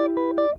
You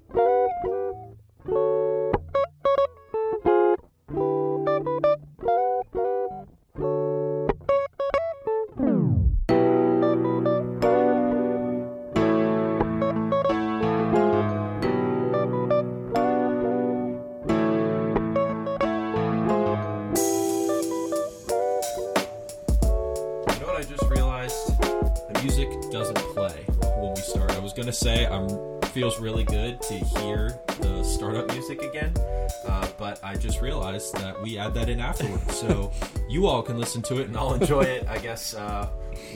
really good to hear the startup music again, uh, but I just realized that we add that in afterwards, so you all can listen to it and I'll enjoy it. I guess uh,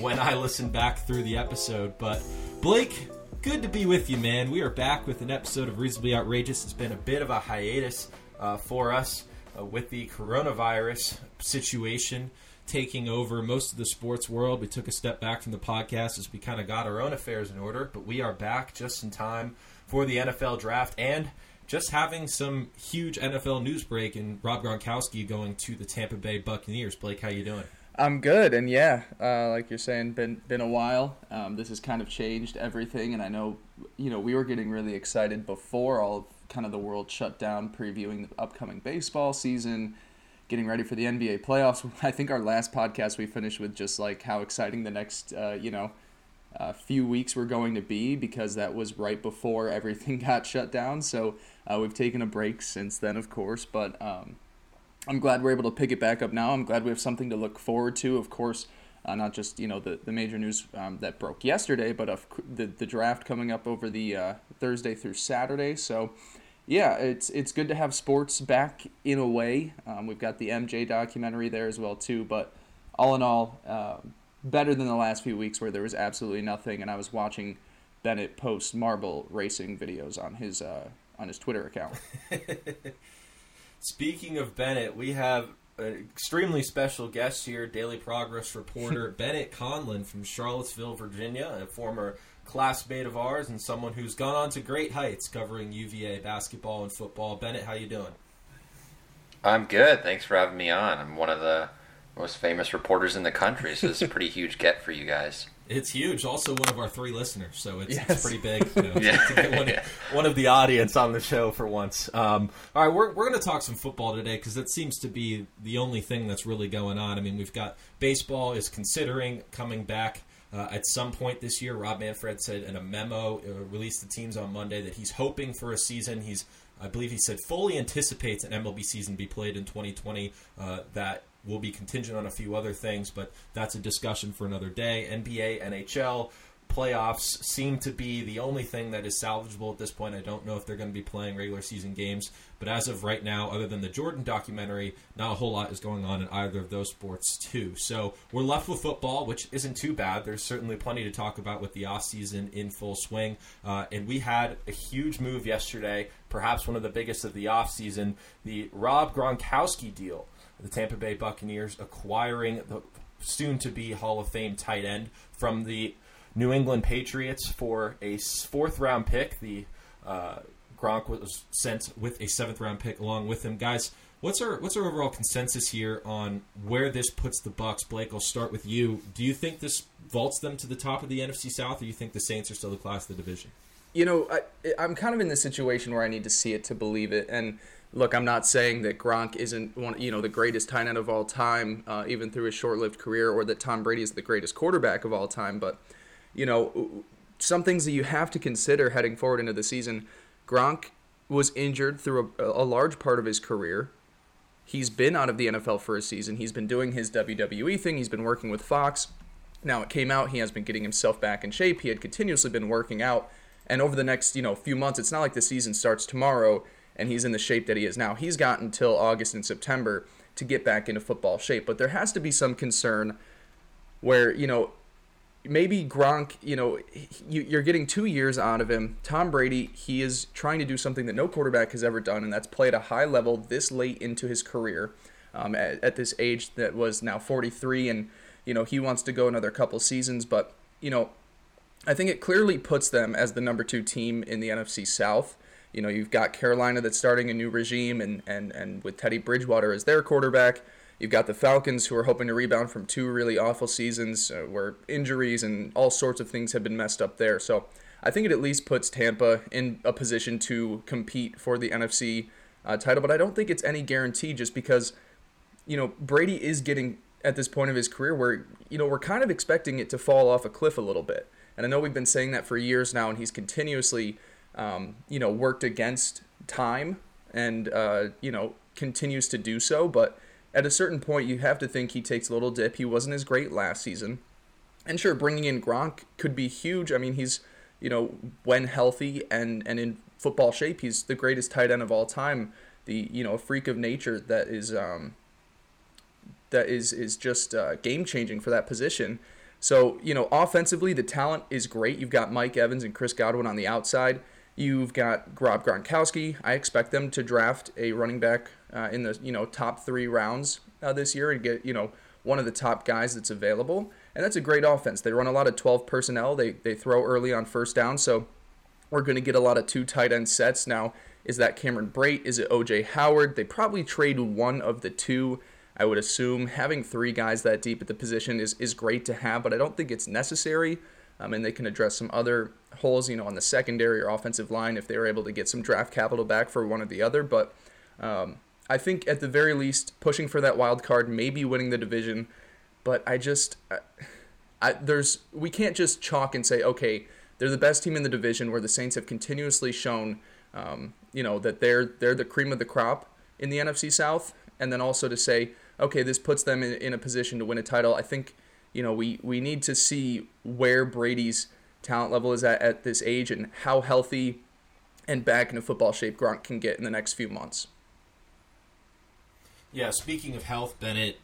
when I listen back through the episode. But Blake, good to be with you, man. We are back with an episode of Reasonably Outrageous. It's been a bit of a hiatus uh, for us uh, with the coronavirus situation taking over most of the sports world. We took a step back from the podcast as we kind of got our own affairs in order, but we are back just in time for the NFL draft and just having some huge NFL news break and Rob Gronkowski going to the Tampa Bay Buccaneers. Blake, how you doing? I'm good, and yeah, uh, like you're saying, been been a while. Um, this has kind of changed everything, and I know, you know, we were getting really excited before all of kind of the world shut down, previewing the upcoming baseball season, getting ready for the NBA playoffs. I think our last podcast we finished with just like how exciting the next, uh, you know, uh, few weeks were going to be because that was right before everything got shut down. So uh, we've taken a break since then, of course, but. Um, I'm glad we're able to pick it back up now. I'm glad we have something to look forward to. Of course, uh, not just you know the, the major news um, that broke yesterday, but of the the draft coming up over the uh, Thursday through Saturday. So, yeah, it's it's good to have sports back in a way. Um, we've got the MJ documentary there as well too. But all in all, uh, better than the last few weeks where there was absolutely nothing, and I was watching Bennett post marble racing videos on his uh, on his Twitter account. Speaking of Bennett, we have an extremely special guest here, Daily Progress reporter Bennett Conlon from Charlottesville, Virginia, a former classmate of ours and someone who's gone on to great heights covering UVA basketball and football. Bennett, how you doing? I'm good. Thanks for having me on. I'm one of the most famous reporters in the country, so this is a pretty huge get for you guys. It's huge. Also, one of our three listeners, so it's, Yes. it's pretty big. You know, Yeah. to get one, Yeah. one of the audience on the show for once. Um, all right, we're, we're going to talk some football today because that seems to be the only thing that's really going on. I mean, we've got baseball is considering coming back. Uh, at some point this year, Rob Manfred said in a memo uh, released to teams on Monday that he's hoping for a season. He's, I believe, he said fully anticipates an MLB season be played in 2020. Uh, that will be contingent on a few other things, but that's a discussion for another day. NBA, NHL, playoffs seem to be the only thing that is salvageable at this point. I don't know if they're going to be playing regular season games, but as of right now, other than the Jordan documentary, not a whole lot is going on in either of those sports too. So we're left with football, which isn't too bad. There's certainly plenty to talk about with the offseason in full swing, uh, and we had a huge move yesterday, perhaps one of the biggest of the offseason, the Rob Gronkowski deal the Tampa Bay Buccaneers acquiring the soon to be Hall of Fame tight end from the New England Patriots for a fourth round pick. The uh, Gronk was sent with a seventh round pick along with him. Guys, what's our what's our overall consensus here on where this puts the Bucks? Blake, I'll start with you. Do you think this vaults them to the top of the NFC South, or do you think the Saints are still the class of the division? you know, I, I'm kind of in the situation where I need to see it to believe it. And look, I'm not saying that Gronk isn't one, you know, the greatest tight end of all time, uh, even through his short-lived career, or that Tom Brady is the greatest quarterback of all time. But you know, some things that you have to consider heading forward into the season. Gronk was injured through a, a large part of his career. He's been out of the NFL for a season. He's been doing his WWE thing. He's been working with Fox. Now it came out he has been getting himself back in shape. He had continuously been working out, and over the next you know few months, it's not like the season starts tomorrow and he's in the shape that he is now. He's got until August and September to get back into football shape. But there has to be some concern where you know maybe Gronk, you know, you, you're getting two years out of him. Tom Brady, he is trying to do something that no quarterback has ever done, and that's play at a high level this late into his career. Um, at, at this age that was now 43, and you know he wants to go another couple seasons, but you know, I think it clearly puts them as the number two team in the NFC South. You know, you've got Carolina that's starting a new regime, and and and with Teddy Bridgewater as their quarterback. You've got the Falcons who are hoping to rebound from two really awful seasons uh, where injuries and all sorts of things have been messed up there. So I think it at least puts Tampa in a position to compete for the NFC uh, title. But I don't think it's any guarantee just because, you know, Brady is getting at this point of his career where, you know, we're kind of expecting it to fall off a cliff a little bit. And I know we've been saying that for years now, and he's continuously, um, you know, worked against time and, uh, you know, continues to do so. But at a certain point, you have to think he takes a little dip. He wasn't as great last season. And sure, bringing in Gronk could be huge. I mean, he's, you know, when healthy and, and in football shape, he's the greatest tight end of all time. The, you know, a freak of nature that is, um, that is, is just uh, game changing for that position. So, you know, offensively, the talent is great. You've got Mike Evans and Chris Godwin on the outside. You've got Rob Gronkowski. I expect them to draft a running back uh, in the, you know, top three rounds uh, this year and get, you know, one of the top guys that's available. And that's a great offense. They run a lot of 12 personnel. They, they throw early on first down. So we're going to get a lot of two tight end sets. Now, is that Cameron Brate? Is it OJ Howard? They probably trade one of the two. I would assume having three guys that deep at the position is, is great to have, but I don't think it's necessary. Um, and they can address some other holes, you know, on the secondary or offensive line if they were able to get some draft capital back for one or the other. But um, I think at the very least, pushing for that wild card, maybe winning the division. But I just, I, I, there's, we can't just chalk and say, okay, they're the best team in the division, where the Saints have continuously shown, um, you know, that they're they're the cream of the crop in the NFC South, and then also to say, okay, this puts them in, in a position to win a title. I think, you know, we, we need to see where Brady's talent level is at at this age and how healthy and back into football shape Gronk can get in the next few months. Yeah, speaking of health, Bennett,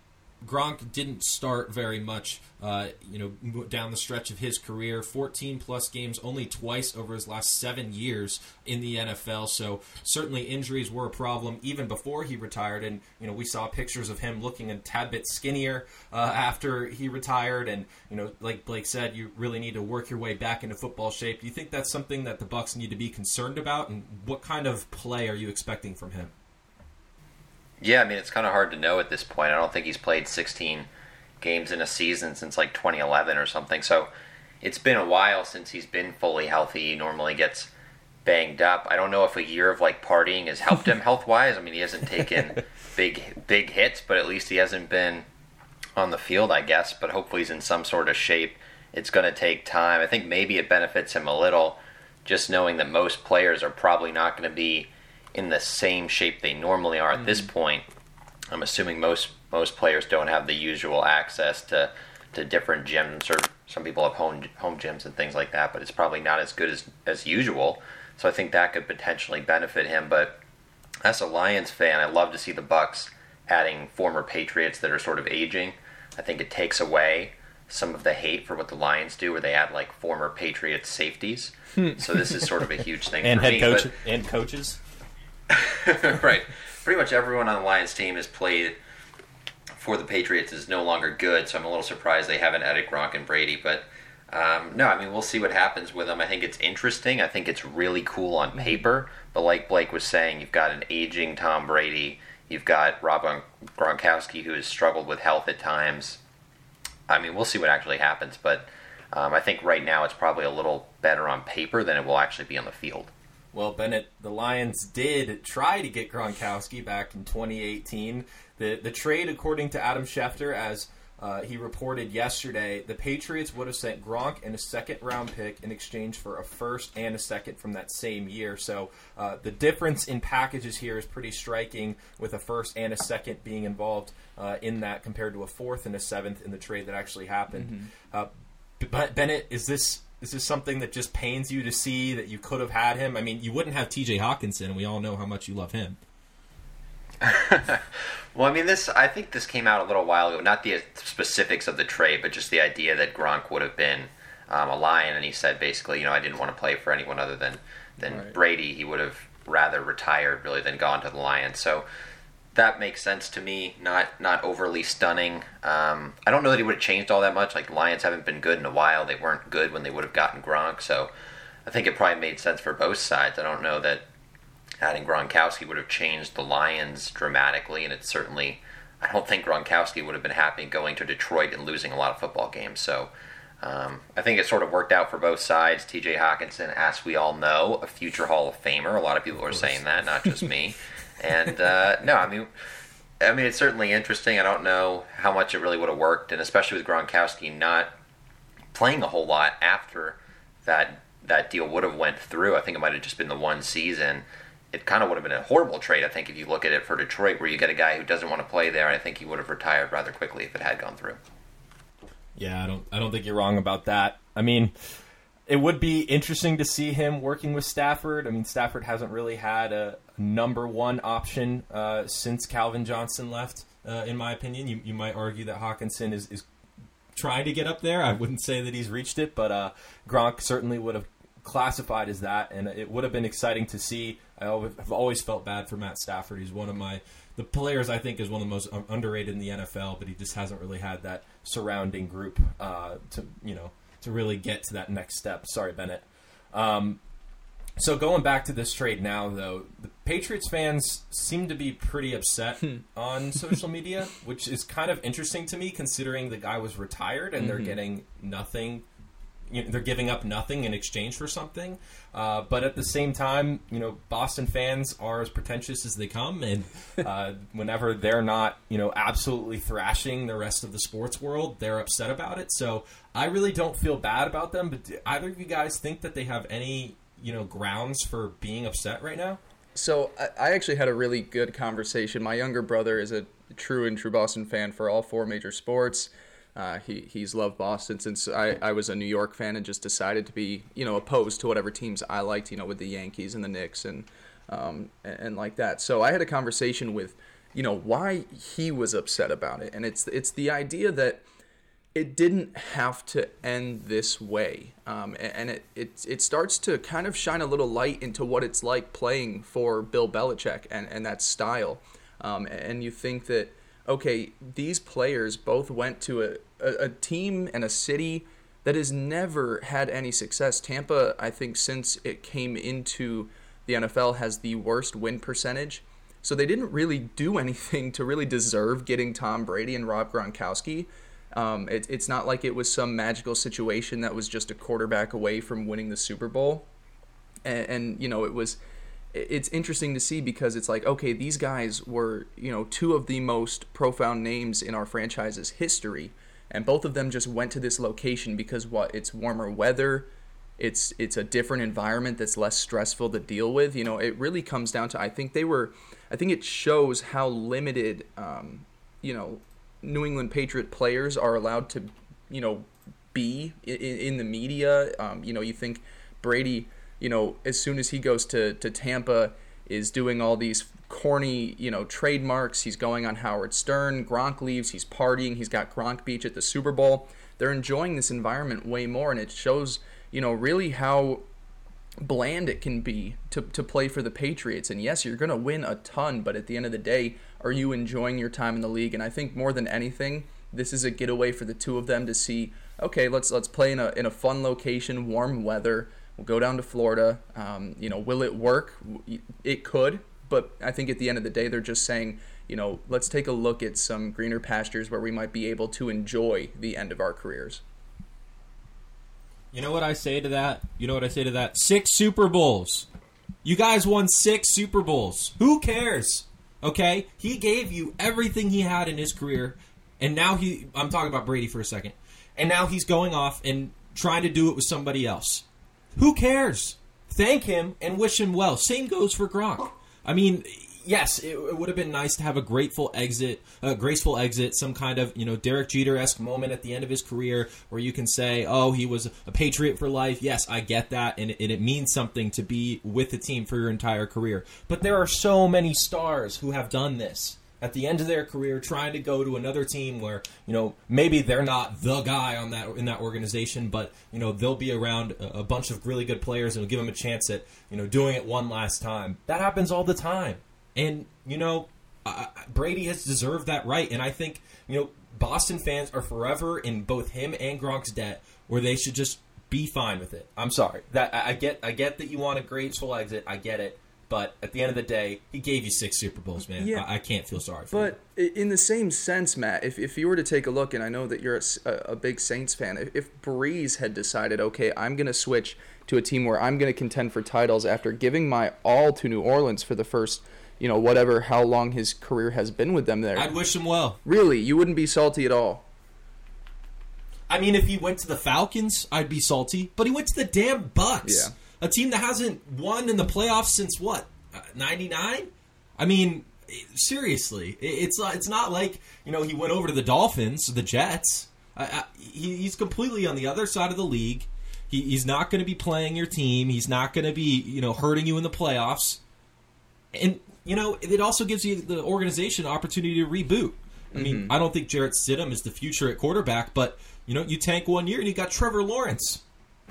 Gronk didn't start very much, uh, you know, down the stretch of his career. 14 plus games only twice over his last seven years in the NFL. So certainly injuries were a problem even before he retired. And you know, we saw pictures of him looking a tad bit skinnier uh, after he retired. And you know, like Blake said, you really need to work your way back into football shape. Do you think that's something that the Bucks need to be concerned about? And what kind of play are you expecting from him? Yeah, I mean, it's kind of hard to know at this point. I don't think he's played 16 games in a season since like 2011 or something. So it's been a while since he's been fully healthy. He normally gets banged up. I don't know if a year of like partying has helped him health wise. I mean, he hasn't taken big big hits, but at least he hasn't been on the field, I guess. But hopefully he's in some sort of shape. It's going to take time. I think maybe it benefits him a little just knowing that most players are probably not going to be in the same shape they normally are at mm-hmm. this point. I'm assuming most most players don't have the usual access to to different gyms or some people have home home gyms and things like that, but it's probably not as good as as usual. So I think that could potentially benefit him. But as a Lions fan, I love to see the Bucks adding former Patriots that are sort of aging. I think it takes away some of the hate for what the Lions do, where they add like former Patriots safeties. Hmm. so this is sort of a huge thing and for head me. Coach, but, and coaches. right. Pretty much everyone on the Lions team has played for the Patriots is no longer good, so I'm a little surprised they haven't added Gronk and Brady. But um, no, I mean we'll see what happens with them. I think it's interesting. I think it's really cool on paper. But like Blake was saying, you've got an aging Tom Brady. You've got Rob Gronkowski who has struggled with health at times. I mean, we'll see what actually happens, but um, I think right now it's probably a little better on paper than it will actually be on the field. Well, Bennett, the Lions did try to get Gronkowski back in 2018. The the trade, according to Adam Schefter, as uh, he reported yesterday, the Patriots would have sent Gronk and a second round pick in exchange for a first and a second from that same year. So uh, the difference in packages here is pretty striking, with a first and a second being involved uh, in that compared to a fourth and a seventh in the trade that actually happened. Mm-hmm. Uh, Bennett, is this is this something that just pains you to see that you could have had him? I mean, you wouldn't have T.J. Hockenson, and we all know how much you love him. well, I mean, this I think this came out a little while ago. Not the specifics of the trade, but just the idea that Gronk would have been um, a Lion, and he said basically, you know, I didn't want to play for anyone other than than right. Brady. He would have rather retired really than gone to the Lions. So that makes sense to me. Not not overly stunning. Um, I don't know that he would have changed all that much. Like Lions haven't been good in a while. They weren't good when they would have gotten Gronk. So I think it probably made sense for both sides. I don't know that adding Gronkowski would have changed the Lions dramatically, and it certainly. I don't think Gronkowski would have been happy going to Detroit and losing a lot of football games. So Um, I think it sort of worked out for both sides. T.J. Hockenson, as we all know, a future Hall of Famer. A lot of people are saying that, not just me. and uh, no, I mean, I mean, it's certainly interesting. I don't know how much it really would have worked, and especially with Gronkowski not playing a whole lot after that that deal would have went through. I think it might have just been the one season. It kind of would have been a horrible trade, I think, if you look at it for Detroit, where you get a guy who doesn't want to play there. and I think he would have retired rather quickly if it had gone through. Yeah, I don't I don't think you're wrong about that. I mean, it would be interesting to see him working with Stafford. I mean, Stafford hasn't really had a number one option uh, since Calvin Johnson left. Uh, in my opinion, you, you might argue that Hockenson is, is trying to get up there. I wouldn't say that he's reached it, but uh, Gronk certainly would have classified as that, and it would have been exciting to see. I have always felt bad for Matt Stafford. He's one of my the players I think is one of the most underrated in the NFL, but he just hasn't really had that surrounding group uh, to you know to really get to that next step. Sorry, Bennett. Um, so going back to this trade now, though, the Patriots fans seem to be pretty upset hmm. on social media, which is kind of interesting to me, considering the guy was retired and mm-hmm. they're getting nothing you know, they're giving up nothing in exchange for something. Uh, but at the same time, you know, Boston fans are as pretentious as they come, and uh, whenever they're not, you know, absolutely thrashing the rest of the sports world, they're upset about it. So I really don't feel bad about them. But do either of you guys think that they have any, you know, grounds for being upset right now? So I actually had a really good conversation. My younger brother is a true and true Boston fan for all four major sports. Uh, he he's loved Boston since I, I was a New York fan and just decided to be you know opposed to whatever teams I liked you know with the Yankees and the Knicks and um, and, and like that. So I had a conversation with you know why he was upset about it, and it's it's the idea that it didn't have to end this way, um, and it, it it starts to kind of shine a little light into what it's like playing for Bill Belichick and and that style, um, and you think that okay, these players both went to a, a, a, team and a city that has never had any success. Tampa, I think, since it came into the NFL, has the worst win percentage. So they didn't really do anything to really deserve getting Tom Brady and Rob Gronkowski. Um, it, it's not like it was some magical situation that was just a quarterback away from winning the Super Bowl. And, and you know, it was it's interesting to see because it's like okay these guys were you know two of the most profound names in our franchise's history and both of them just went to this location because what it's warmer weather it's it's a different environment that's less stressful to deal with you know it really comes down to i think they were i think it shows how limited um, you know new england patriot players are allowed to you know be in, in the media. Um, you know you think brady you know, as soon as he goes to, to Tampa, is doing all these corny, you know, trademarks. He's going on Howard Stern. Gronk leaves. He's partying. He's got Gronk Beach at the Super Bowl. They're enjoying this environment way more, and it shows, you know, really how bland it can be to, to play for the Patriots. And yes, you're going to win a ton, but at the end of the day, are you enjoying your time in the league? And I think more than anything, this is a getaway for the two of them to see. Okay, let's let's play in a in a fun location, warm weather. We'll go down to Florida. Um, you know, will it work? It could, but I think at the end of the day, they're just saying, you know, let's take a look at some greener pastures where we might be able to enjoy the end of our careers. You know what I say to that? You know what I say to that? Six Super Bowls. You guys won six Super Bowls. Who cares? Okay? He gave you everything he had in his career, and now he. I'm talking about Brady for a second. And now he's going off and trying to do it with somebody else. Who cares? Thank him and wish him well. Same goes for Gronk. I mean, yes, it, it would have been nice to have a grateful exit, a graceful exit, some kind of you know Derek Jeter esque moment at the end of his career where you can say, "Oh, he was a patriot for life." Yes, I get that, and it, and it means something to be with the team for your entire career. But there are so many stars who have done this at the end of their career trying to go to another team where you know maybe they're not the guy on that in that organization but you know they'll be around a, a bunch of really good players and give them a chance at you know doing it one last time. That happens all the time. And you know uh, Brady has deserved that right. And I think you know Boston fans are forever in both him and Gronk's debt where they should just be fine with it. I'm sorry. That I, I get I get that you want a graceful exit. I get it But at the end of the day, he gave you six Super Bowls, man. Yeah. I, I can't feel sorry for But i- in the same sense, Matt, if, if you were to take a look, and I know that you're a big Saints fan, if, if Brees had decided, okay, I'm going to switch to a team where I'm going to contend for titles after giving my all to New Orleans for the first, you know, whatever, how long his career has been with them there. I'd wish him well. really, you wouldn't be salty at all. I mean, if he went to the Falcons, I'd be salty. But he went to the damn Bucks, Yeah. A team that hasn't won in the playoffs since what uh, '99. I mean, seriously, it's not, it's not like you know he went over to the Dolphins, the Jets. I, I, he's completely on the other side of the league. He, he's not going to be playing your team. He's not going to be you know hurting you in the playoffs. And you know, it also gives you the organization opportunity to reboot. I mean, mm-hmm. I don't think Jarrett Stidham is the future at quarterback, but you know, you tank one year and you got Trevor Lawrence.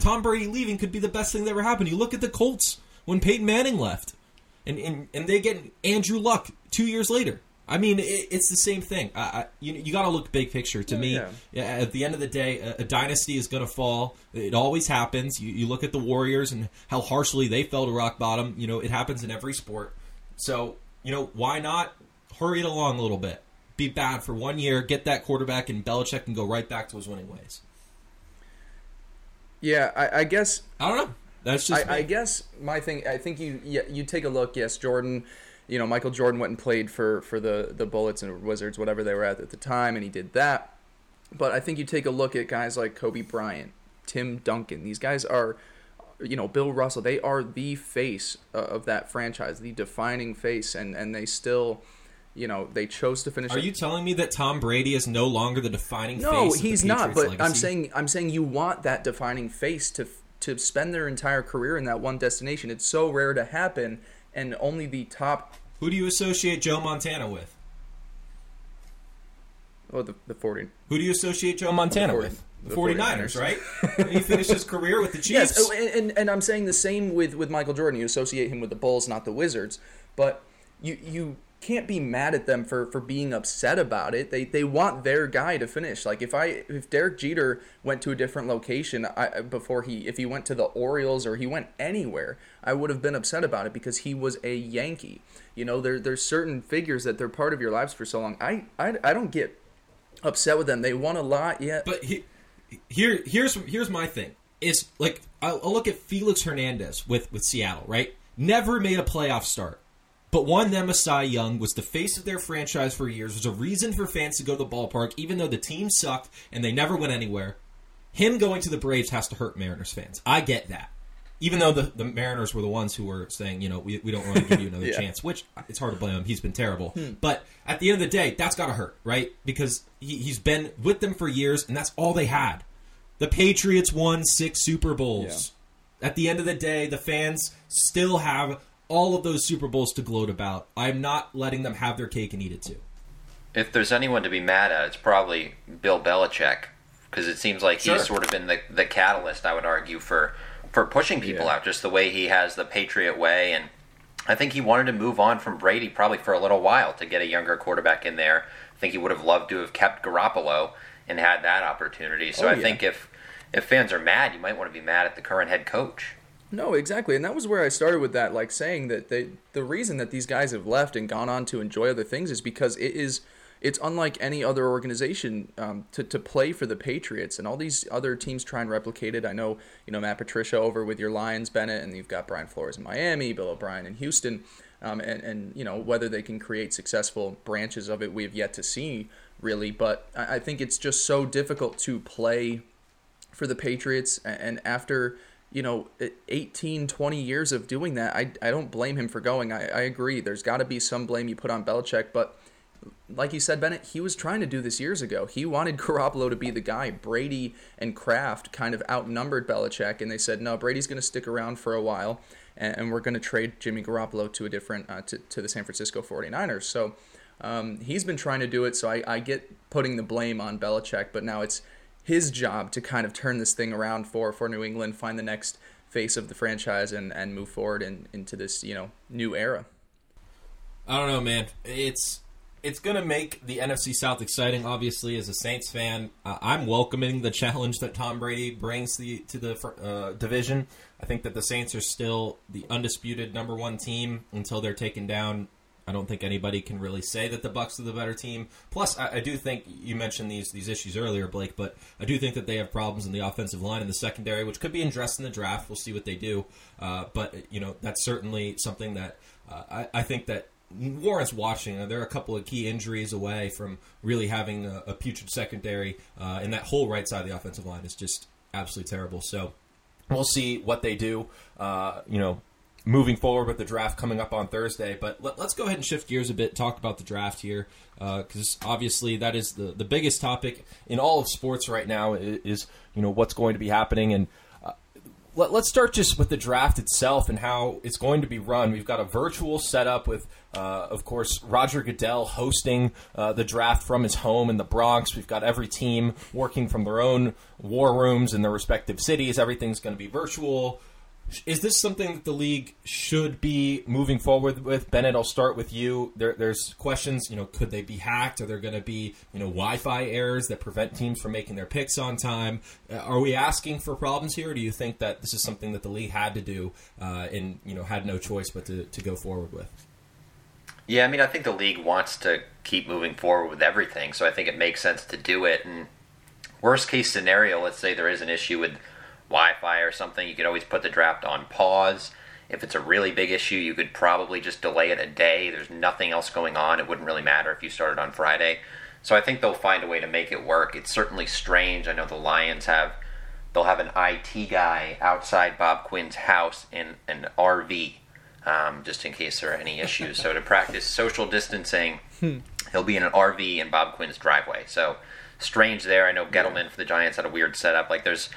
Tom Brady leaving could be the best thing that ever happened. You look at the Colts when Peyton Manning left, and and, and they get Andrew Luck two years later. I mean, it, it's the same thing. I, I, you you got to look big picture. To oh, me, yeah. yeah, at the end of the day, a, a dynasty is going to fall. It always happens. You, you look at the Warriors and how harshly they fell to rock bottom. You know, it happens in every sport. So, you know, why not hurry it along a little bit? Be bad for one year, get that quarterback, and Belichick can go right back to his winning ways. Yeah, I, I guess I don't know. That's just I, I guess my thing. I think you yeah, you take a look. Yes, Jordan. You know, Michael Jordan went and played for for the the Bullets and Wizards, whatever they were at at the time, and he did that. But I think you take a look at guys like Kobe Bryant, Tim Duncan. These guys are, you know, Bill Russell. They are the face uh, of that franchise, the defining face, and and they still, you know, they chose to finish. Are it. you telling me that Tom Brady is no longer the defining No, face? of the he's not. But I'm saying I'm saying you want that defining face to to spend their entire career in that one destination. It's so rare to happen, and only the top. Who do you associate Joe Montana with? Oh, the the forty. Who do you associate Joe Montana The 40 with? The the 49ers, 49ers. right? he finished his career with the Chiefs. Yes, oh, and, and and I'm saying the same with with Michael Jordan. You associate him with the Bulls, not the Wizards. But you you can't be mad at them for for being upset about it. They they want their guy to finish. Like if I if Derek Jeter went to a different location I, before he if he went to the Orioles or he went anywhere, I would have been upset about it because he was a Yankee. You know, there there's certain figures that they're part of your lives for so long. I I, I don't get upset with them. They won a lot, yeah. But he, here, here's here's my thing. It's like I'll, I'll look at Felix Hernandez with with Seattle, right? Never made a playoff start, but won them a Cy Young. Was the face of their franchise for years. Was a reason for fans to go to the ballpark, even though the team sucked and they never went anywhere. Him going to the Braves has to hurt Mariners fans. I get that. Even though the, the Mariners were the ones who were saying, you know, we, we don't want to give you another Yeah. chance, which it's hard to blame him. He's been terrible. Hmm. But at the end of the day, that's got to hurt, right? Because he, he's been with them for years, and that's all they had. The Patriots won six Super Bowls. At the end of the day, the fans still have all of those Super Bowls to gloat about. I'm not letting them have their cake and eat it too. If there's anyone to be mad at, it's probably Bill Belichick because it seems like Sure. he's sort of been the, the catalyst, I would argue, for for pushing people Yeah. out. Just the way he has the Patriot way, and I think he wanted to move on from Brady probably for a little while to get a younger quarterback in there. I think he would have loved to have kept Garoppolo and had that opportunity. So Oh, I yeah. think if if fans are mad, you might want to be mad at the current head coach. No, exactly, and that was where I started with that, like saying that they the reason that these guys have left and gone on to enjoy other things is because it is it's unlike any other organization um, to to play for the Patriots and all these other teams try and replicate it. I know you know Matt Patricia over with your Lions, Bennett, and you've got Brian Flores in Miami, Bill O'Brien in Houston, um, and and you know whether they can create successful branches of it, we have yet to see really. But I, I think it's just so difficult to play for the Patriots a- and after you know 18 20 years of doing that I, I don't blame him for going. I, I agree. There's got to be some blame you put on Belichick but like you said Bennett he was trying to do this years ago. He wanted Garoppolo to be the guy. Brady and Kraft kind of outnumbered Belichick and they said no Brady's going to stick around for a while and, and we're going to trade Jimmy Garoppolo to a different uh, to, to the San Francisco 49ers so um, he's been trying to do it, so I, I get putting the blame on Belichick, but now it's his job to kind of turn this thing around for, for New England, find the next face of the franchise, and, and move forward in, into this you know new era. I don't know, man. It's it's gonna make the NFC South exciting. Obviously, as a Saints fan, uh, I'm welcoming the challenge that Tom Brady brings the to the uh, division. I think that the Saints are still the undisputed number one team until they're taken down. I don't think anybody can really say that the Bucks are the better team. Plus, I, I, do think you mentioned these these issues earlier, Blake, but I do think that they have problems in the offensive line and the secondary, which could be addressed in the draft. We'll see what they do, uh, but you know that's certainly something that uh, I, I think that warrants watching. There are a couple of key injuries away from really having a, a putrid secondary, uh, and that whole right side of the offensive line is just absolutely terrible. So we'll see what they do. Uh, you know, moving forward with the draft coming up on Thursday. But let, us go ahead and shift gears a bit, talk about the draft here, because uh, obviously that is the the biggest topic in all of sports right now. Is, you know what's going to be happening and. Uh, let, us start just with the draft itself and how it's going to be run. We've got a virtual setup with, uh, of course, Roger Goodell hosting uh, the draft from his home in the Bronx. We've got every team working from their own war rooms in their respective cities. Everything's going to be virtual. Is this something that the league should be moving forward with? Bennett, I'll start with you. There, there's questions. You know, could they be hacked? Are there going to be you know Wi-Fi errors that prevent teams from making their picks on time? Uh, are we asking for problems here? Or do you think that this is something that the league had to do uh, and you know had no choice but to, to go forward with? Yeah, I mean, I think the league wants to keep moving forward with everything, so I think it makes sense to do it. And worst case scenario, let's say there is an issue with Wi-Fi or something, you could always put the draft on pause. If it's a really big issue, you could probably just delay it a day. There's nothing else going on. It wouldn't really matter if you started on Friday. So I think they'll find a way to make it work. It's certainly strange. I know the Lions have they'll have an IT guy outside Bob Quinn's house in an RV, um, just in case there are any issues. so to practice social distancing, hmm. he'll be in an RV in Bob Quinn's driveway. So strange there. I know Gettleman for the Giants had a weird setup. Like there's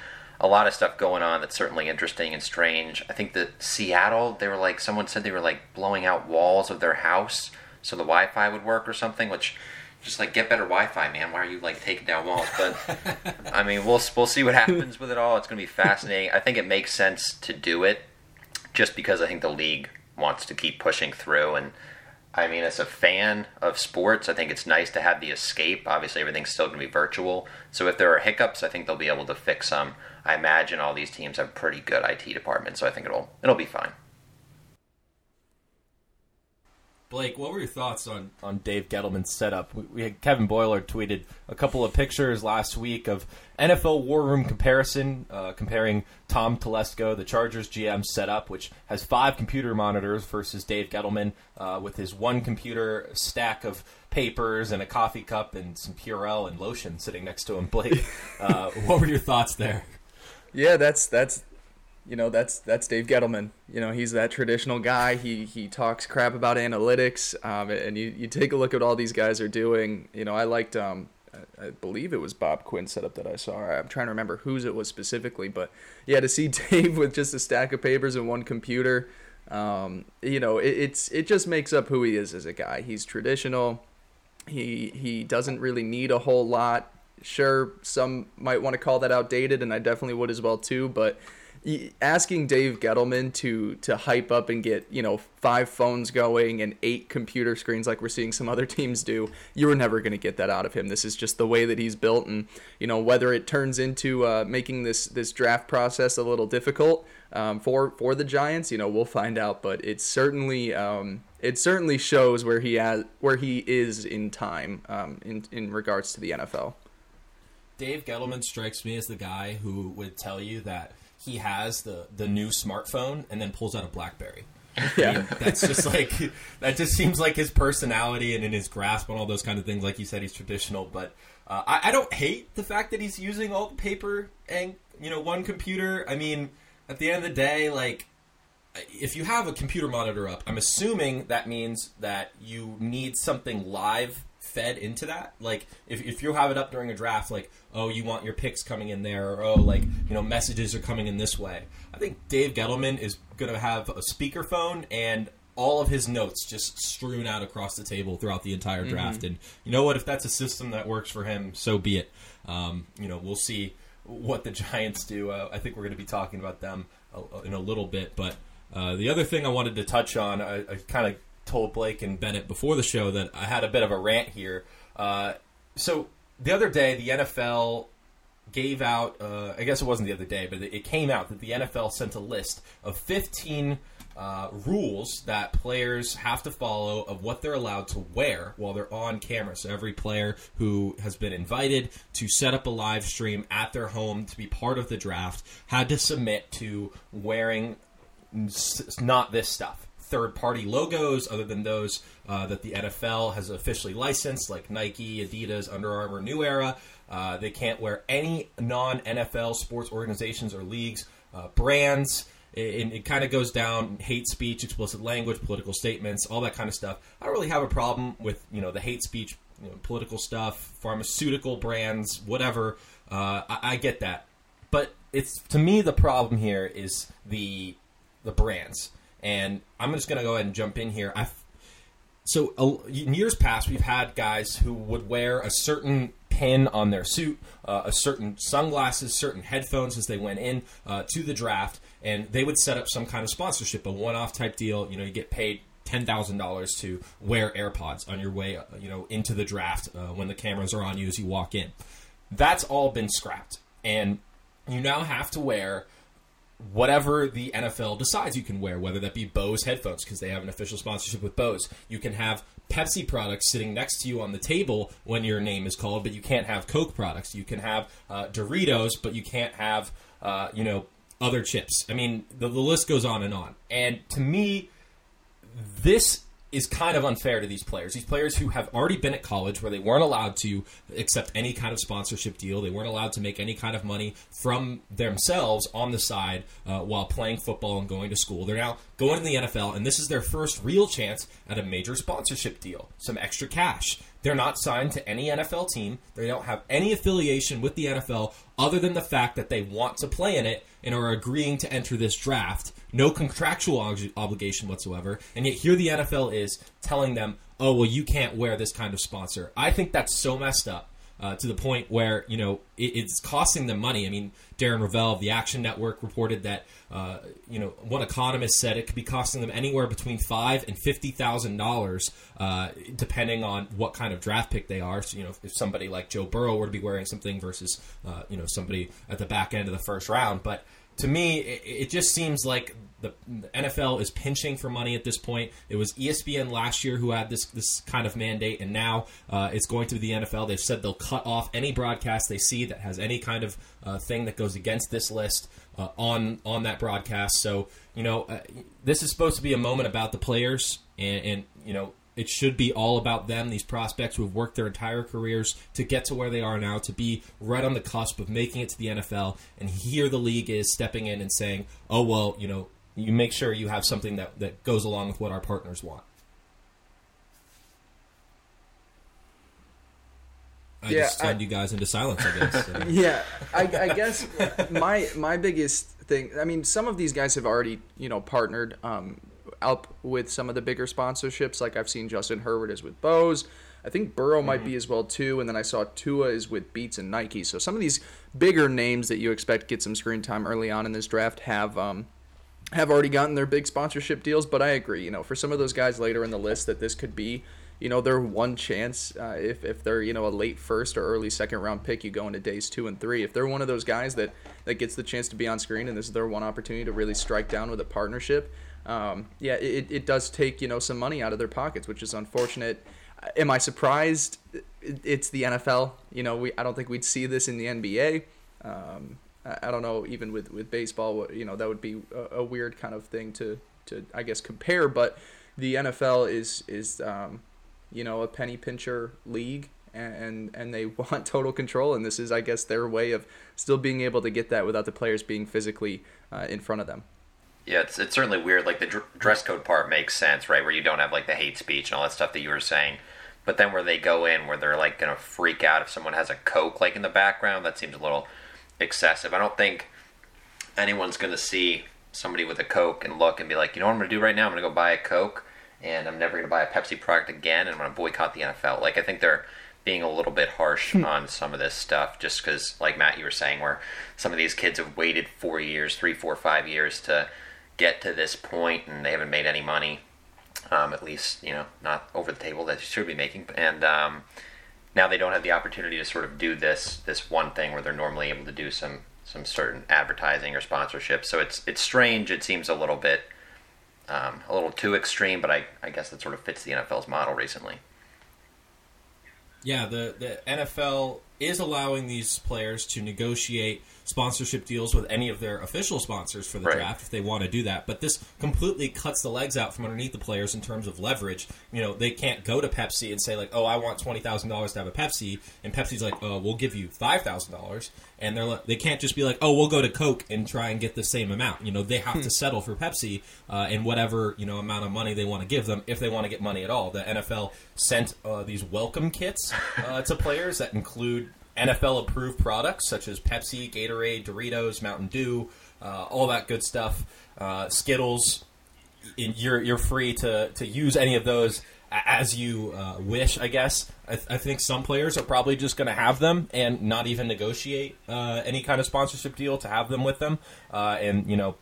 a lot of stuff going on that's certainly interesting and strange. I think that Seattle, they were like, someone said they were like blowing out walls of their house so the Wi Fi would work or something, which just like get better Wi-Fi, man. Why are you like taking down walls? But I mean, we'll we'll see what happens with it all. It's going to be fascinating. I think it makes sense to do it, just because I think the league wants to keep pushing through. And I mean, as a fan of sports, I think it's nice to have the escape. Obviously, everything's still going to be virtual. So if there are hiccups, I think they'll be able to fix them. I imagine all these teams have pretty good IT departments, so I think it'll it'll be fine. Blake, what were your thoughts on, on Dave Gettleman's setup? We, we, had Kevin Boiler tweeted a couple of pictures last week of NFL War Room comparison, uh, comparing Tom Telesco, the Chargers GM setup, which has five computer monitors, versus Dave Gettleman uh, with his one computer stack of papers and a coffee cup and some Purell and lotion sitting next to him. Blake, uh, what were your thoughts there? Yeah, that's that's you know that's that's Dave Gettleman. You know he's that traditional guy. He he talks crap about analytics, um, and you, you take a look at all these guys are doing. You know I liked um, I believe it was Bob Quinn setup that I saw. I'm trying to remember whose it was specifically, but yeah, to see Dave with just a stack of papers and one computer, um, you know, it, it's it just makes up who he is as a guy. He's traditional. He he doesn't really need a whole lot Sure, some might want to call that outdated, and I definitely would as well too. But asking Dave Gettleman to to hype up and get you know five phones going and eight computer screens like we're seeing some other teams do, you were never going to get that out of him. This is just the way that he's built, and you know whether it turns into uh, making this this draft process a little difficult um, for for the Giants, you know we'll find out. But it certainly um, it certainly shows where he has where he is in time um, in in regards to the NFL. Dave Gettleman strikes me as the guy who would tell you that he has the the new smartphone and then pulls out a BlackBerry. Yeah, I mean, that's just like that. Just seems like his personality and in his grasp on all those kind of things. Like you said, he's traditional, but uh, I, I don't hate the fact that he's using all the paper and you know one computer. I mean, at the end of the day, like if you have a computer monitor up, I'm assuming that means that you need something live fed into that. Like if, if you have it up during a draft, like oh you want your picks coming in there, or oh like you know messages are coming in this way. I think Dave Gettleman is going to have a speakerphone and all of his notes just strewn out across the table throughout the entire draft. Mm-hmm. And you know what? If that's a system that works for him, so be it. Um, you know, we'll see what the Giants do. Uh, I think we're going to be talking about them in a little bit. But uh, the other thing I wanted to touch on, I, I kind of told Blake and Bennett before the show that I had a bit of a rant here. Uh, so the other day, the NFL gave out, uh, I guess it wasn't the other day, but it came out that the NFL sent a list of 15 uh, rules that players have to follow of what they're allowed to wear while they're on camera. So every player who has been invited to set up a live stream at their home to be part of the draft had to submit to wearing not this stuff. Third party logos, other than those uh, that the NFL has officially licensed, like Nike, Adidas, Under Armour, New Era. Uh, they can't wear any non NFL sports organizations or leagues, uh, brands. It, it kind of goes down hate speech, explicit language, political statements, all that kind of stuff. I don't really have a problem with you know the hate speech, you know, political stuff, pharmaceutical brands, whatever. Uh, I, I get that, but it's to me the problem here is the the brands, and I'm just going to go ahead and jump in here. I so uh, in years past we've had guys who would wear a certain pin on their suit, uh, a certain sunglasses, certain headphones as they went in uh, to the draft, and they would set up some kind of sponsorship, a one-off type deal. You know, you get paid ten thousand dollars to wear AirPods on your way, uh, you know, into the draft uh, when the cameras are on you as you walk in. That's all been scrapped, and you now have to wear whatever the NFL decides you can wear, whether that be Bose headphones because they have an official sponsorship with Bose. You can have Pepsi products sitting next to you on the table when your name is called, but you can't have Coke products. You can have uh, Doritos, but you can't have uh, you know other chips. I mean, the, the list goes on and on. And to me, this is kind of unfair to these players. These players who have already been at college where they weren't allowed to accept any kind of sponsorship deal, they weren't allowed to make any kind of money from themselves on the side uh, while playing football and going to school. They're now going to the NFL, and this is their first real chance at a major sponsorship deal, some extra cash. They're not signed to any NFL team. They don't have any affiliation with the NFL other than the fact that they want to play in it and are agreeing to enter this draft. No contractual obligation whatsoever. And yet here the NFL is telling them, oh, well, you can't wear this kind of sponsor. I think that's so messed up uh, to the point where you know it, it's costing them money. I mean, Darren Rovell of the Action Network reported that uh, you know one economist said it could be costing them anywhere between five and fifty thousand uh, dollars, depending on what kind of draft pick they are. So you know, if, if somebody like Joe Burrow were to be wearing something versus uh, you know somebody at the back end of the first round, but to me, it, it, just seems like the, the, NFL is pinching for money at this point. It was ESPN last year who had this this kind of mandate, and now uh, it's going to be the NFL. They've said they'll cut off any broadcast they see that has any kind of uh, thing that goes against this list uh, on on that broadcast. So you know, uh, this is supposed to be a moment about the players, and, and you know, it should be all about them, these prospects who have worked their entire careers to get to where they are now, to be right on the cusp of making it to the NFL. And here the league is stepping in and saying, oh, well, you know, you make sure you have something that, that goes along with what our partners want. I yeah, just stunned I, you guys into silence. I guess. So. yeah, I, I, guess my my biggest thing. I mean, some of these guys have already you know partnered. Um, up with some of the bigger sponsorships. Like I've seen Justin Herbert is with Bose. I think Burrow mm-hmm. might be as well too, and then I saw Tua is with Beats and Nike. So some of these bigger names that you expect get some screen time early on in this draft have um, have already gotten their big sponsorship deals. But I agree, you know, for some of those guys later in the list, that this could be, you know, their one chance uh, if if they're you know a late first or early second round pick, you go into days two and three. If they're one of those guys that that gets the chance to be on screen and this is their one opportunity to really strike down with a partnership um, yeah, it, it does take you know some money out of their pockets, which is unfortunate. Am I surprised? It's the NFL. You know, we I don't think we'd see this in the NBA. Um, I, I don't know, even with with baseball, you know, that would be a, a, weird kind of thing to to I guess compare. But the NFL is is um, you know a penny pincher league and and they want total control and this is i guess their way of still being able to get that without the players being physically uh, in front of them yeah, it's it's certainly weird. Like the dr- dress code part makes sense, right? Where you don't have like the hate speech and all that stuff that you were saying. But then where they go in, where they're like gonna freak out if someone has a coke like in the background, that seems a little excessive. I don't think anyone's gonna see somebody with a coke and look and be like, you know what I'm gonna do right now? I'm gonna go buy a coke, and I'm never gonna buy a Pepsi product again, and I'm gonna boycott the NFL. Like I think they're being a little bit harsh hmm. on some of this stuff just because like matt you were saying where some of these kids have waited four years three four five years to get to this point and they haven't made any money, um, at least you know not over the table that you should be making. And um, now they don't have the opportunity to sort of do this this one thing where they're normally able to do some some certain advertising or sponsorship. So it's it's strange. It seems a little bit um, a little too extreme, but I, I guess that sort of fits the NFL's model recently. Yeah, the, the NFL is allowing these players to negotiate sponsorship deals with any of their official sponsors for the Right. draft if they want to do that. But this completely cuts the legs out from underneath the players in terms of leverage. You know, they can't go to Pepsi and say like, "Oh, I want twenty thousand dollars to have a Pepsi," and Pepsi's like, "Oh, we'll give you five thousand dollars," and they're like, they can't just be like, "Oh, we'll go to Coke and try and get the same amount." You know, they have to settle for Pepsi uh, and whatever you know amount of money they want to give them if they want to get money at all. The NFL sent uh, these welcome kits uh, to players that include NFL approved products such as Pepsi, Gatorade, Doritos, Mountain Dew, uh, all that good stuff, uh, Skittles. You're you're free to to use any of those as you uh, wish. I guess I, th- I think some players are probably just going to have them and not even negotiate uh, any kind of sponsorship deal to have them with them, uh, and you know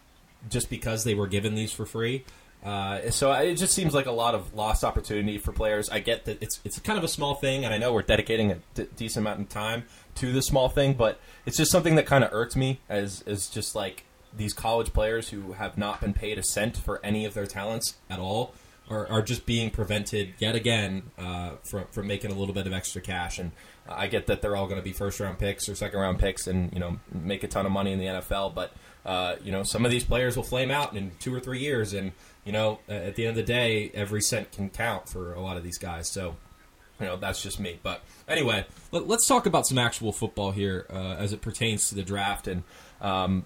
just because they were given these for free. Uh, so it just seems like a lot of lost opportunity for players. I get that it's it's kind of a small thing, and I know we're dedicating a d- decent amount of time to this small thing, but it's just something that kind of irks me as as just like these college players who have not been paid a cent for any of their talents at all are, are just being prevented yet again uh, from from making a little bit of extra cash. And I get that they're all going to be first round picks or second round picks, and you know make a ton of money in the NFL, but. Uh, you know, some of these players will flame out in two or three years, and you know, at the end of the day, every cent can count for a lot of these guys. So, you know, that's just me. But anyway, let, us talk about some actual football here uh, as it pertains to the draft. And um,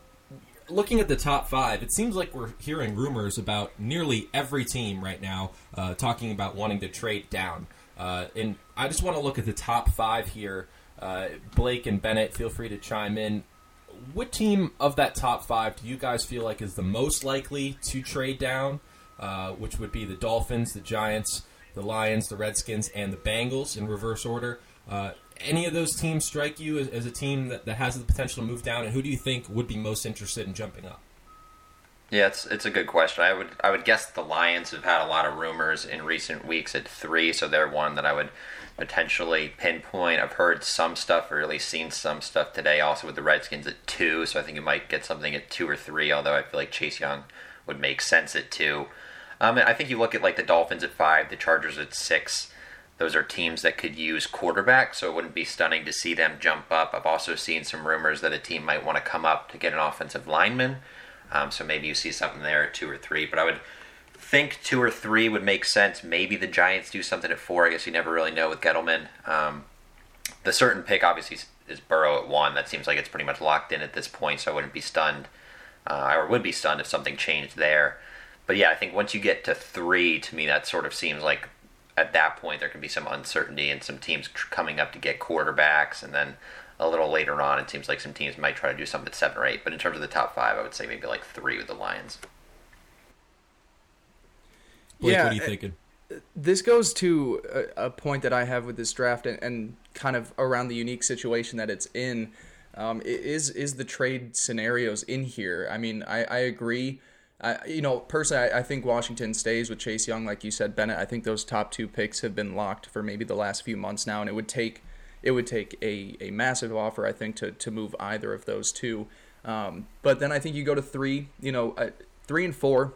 looking at the top five, it seems like we're hearing rumors about nearly every team right now uh, talking about wanting to trade down. Uh, and I just want to look at the top five here. Uh, Blake and Bennett, feel free to chime in. What team of that top five do you guys feel like is the most likely to trade down? Uh, which would be the Dolphins, the Giants, the Lions, the Redskins, and the Bengals in reverse order. Uh, any of those teams strike you as, as a team that, that has the potential to move down, and who do you think would be most interested in jumping up? Yeah, it's it's a good question. I would I would guess the Lions have had a lot of rumors in recent weeks at three, so they're one that I would potentially pinpoint. I've heard some stuff, or at least seen some stuff today, also with the Redskins at two. So I think you might get something at two or three. Although I feel like Chase Young would make sense at two. Um, I think you look at like the Dolphins at five, the Chargers at six. Those are teams that could use quarterback, so it wouldn't be stunning to see them jump up. I've also seen some rumors that a team might want to come up to get an offensive lineman. Um, so maybe you see something there at two or three. But I would think two or three would make sense. Maybe the Giants do something at four. I guess you never really know with Gettleman. Um, the certain pick obviously is- Burrow at one. That seems like it's pretty much locked in at this point. So I wouldn't be stunned, uh, or would be stunned if something changed there. But yeah, I think once you get to three, to me that sort of seems like at that point there can be some uncertainty and some teams coming up to get quarterbacks, and then a little later on it seems like some teams might try to do something at seven or eight. But in terms of the top five, I would say maybe like three with the Lions. Blake, Yeah, what are you thinking? this goes to a, a point that I have with this draft and, and kind of around the unique situation that it's in. Um, is is the trade scenarios in here? I mean, I, I agree. I, you know, personally, I, I think Washington stays with Chase Young, like you said, Bennett. I think those top two picks have been locked for maybe the last few months now, and it would take it would take a, a massive offer, I think, to, to move either of those two. Um, but then I think you go to three. You know, uh, three and four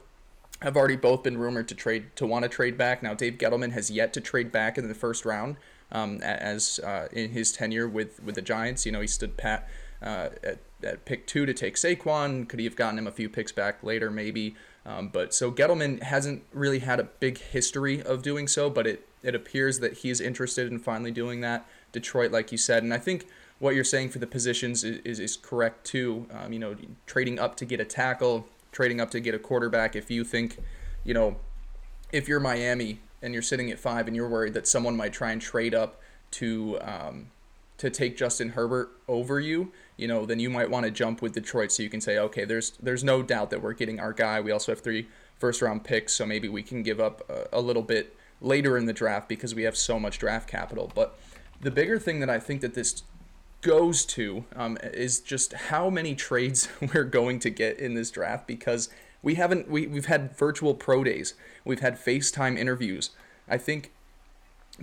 have already both been rumored to trade to want to trade back. Now Dave Gettleman has yet to trade back in the first round, um, as uh, in his tenure with with the Giants. You know he stood pat uh, at, at pick two to take Saquon. Could he have gotten him a few picks back later, maybe? Um, but so Gettleman hasn't really had a big history of doing so, but it it appears that he's interested in finally doing that. Detroit, like you said, and I think what you're saying for the positions is, is, is correct too. Um, you know, trading up to get a tackle, trading up to get a quarterback. If you think, you know, if you're Miami and you're sitting at five and you're worried that someone might try and trade up to um, to take Justin Herbert over you, you know, then you might want to jump with Detroit so you can say, okay, there's there's no doubt that we're getting our guy. We also have three first round picks, so maybe we can give up a, a little bit later in the draft because we have so much draft capital. But the bigger thing that I think that this goes to um, is just how many trades we're going to get in this draft because we haven't we, we've had virtual pro days we've had facetime interviews i think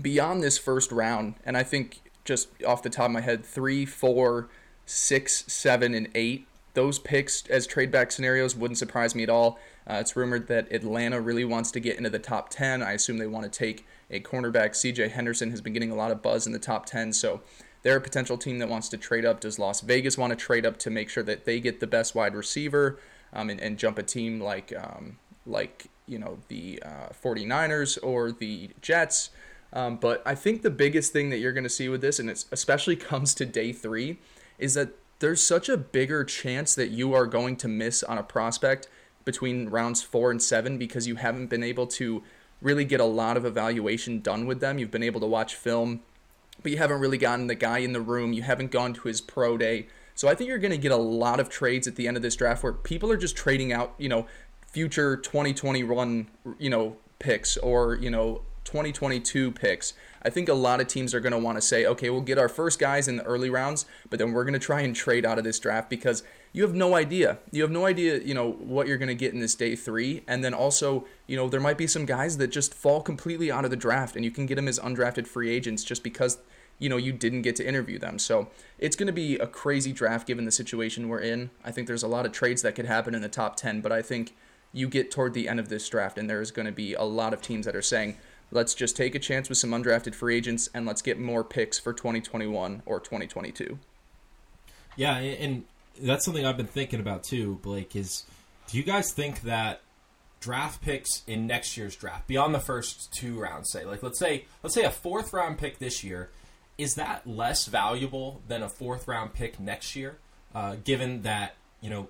beyond this first round, and I think just off the top of my head, three, four, six, seven, and eight, those picks as trade back scenarios wouldn't surprise me at all. Uh, it's rumored that Atlanta really wants to get into the top 10. I assume they want to take a cornerback. CJ Henderson has been getting a lot of buzz in the top 10, so they're a potential team that wants to trade up. Does Las Vegas want to trade up to make sure that they get the best wide receiver um, and, and, jump a team like um, like you know the uh, 49ers or the Jets? Um, but I think the biggest thing that you're going to see with this, and it especially comes to day three, is that there's such a bigger chance that you are going to miss on a prospect between rounds four and seven because you haven't been able to really get a lot of evaluation done with them. You've been able to watch film, but you haven't really gotten the guy in the room. You haven't gone to his pro day. So I think you're going to get a lot of trades at the end of this draft where people are just trading out, you know, future 2021, you know, picks or, you know, 2022 picks. I think a lot of teams are going to want to say, okay, we'll get our first guys in the early rounds, but then we're going to try and trade out of this draft because you have no idea. You have no idea, you know, what you're going to get in this day three. And then also, you know, there might be some guys that just fall completely out of the draft and you can get them as undrafted free agents just because, you know, you didn't get to interview them. So it's going to be a crazy draft given the situation we're in. I think there's a lot of trades that could happen in the top 10, but I think you get toward the end of this draft and there's going to be a lot of teams that are saying, Let's just take a chance with some undrafted free agents and let's get more picks for 2021 or 2022. Yeah, and that's something I've been thinking about too, Blake, is do you guys think that draft picks in next year's draft, beyond the first two rounds, say, like let's say let's say a fourth round pick this year, is that less valuable than a fourth round pick next year? Uh, given that, you know,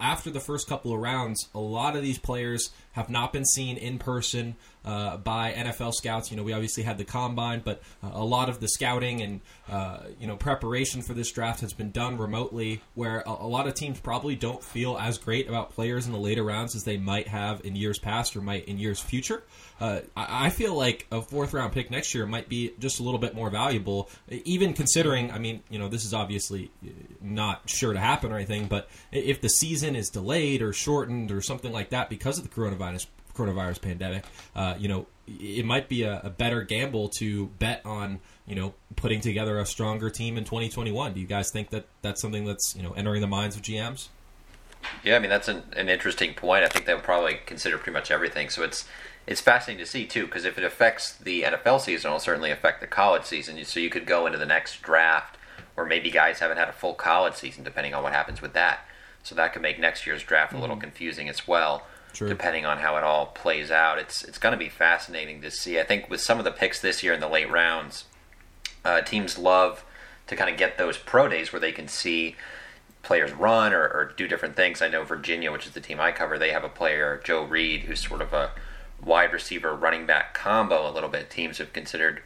after the first couple of rounds, a lot of these players have not been seen in person uh, by NFL scouts. You know, we obviously had the combine, but uh, a lot of the scouting and uh, you know preparation for this draft has been done remotely, where a, a, lot of teams probably don't feel as great about players in the later rounds as they might have in years past or might in years future. Uh, I, I, feel like a fourth round pick next year might be just a little bit more valuable, even considering. I mean, you know, this is obviously uh, not sure to happen or anything, but if the season is delayed or shortened or something like that because of the coronavirus coronavirus pandemic, uh, you know, it might be a, a, better gamble to bet on, you know, putting together a stronger team in 2021. Do you guys think that that's something that's, you know, entering the minds of GMs? Yeah, I mean that's an, an interesting point. I think they would probably consider pretty much everything. So it's it's fascinating to see too, because if it affects the NFL season, it'll certainly affect the college season. So you could go into the next draft, or maybe guys haven't had a full college season, depending on what happens with that. So that could make next year's draft a little mm-hmm. confusing as well. True. depending on how it all plays out. It's it's going to be fascinating to see. I think with some of the picks this year in the late rounds, uh, teams love to kind of get those pro days where they can see players run or, or, do different things. I know Virginia, which is the team I cover, they have a player Joe Reed who's sort of a wide receiver running back combo a little bit. Teams have considered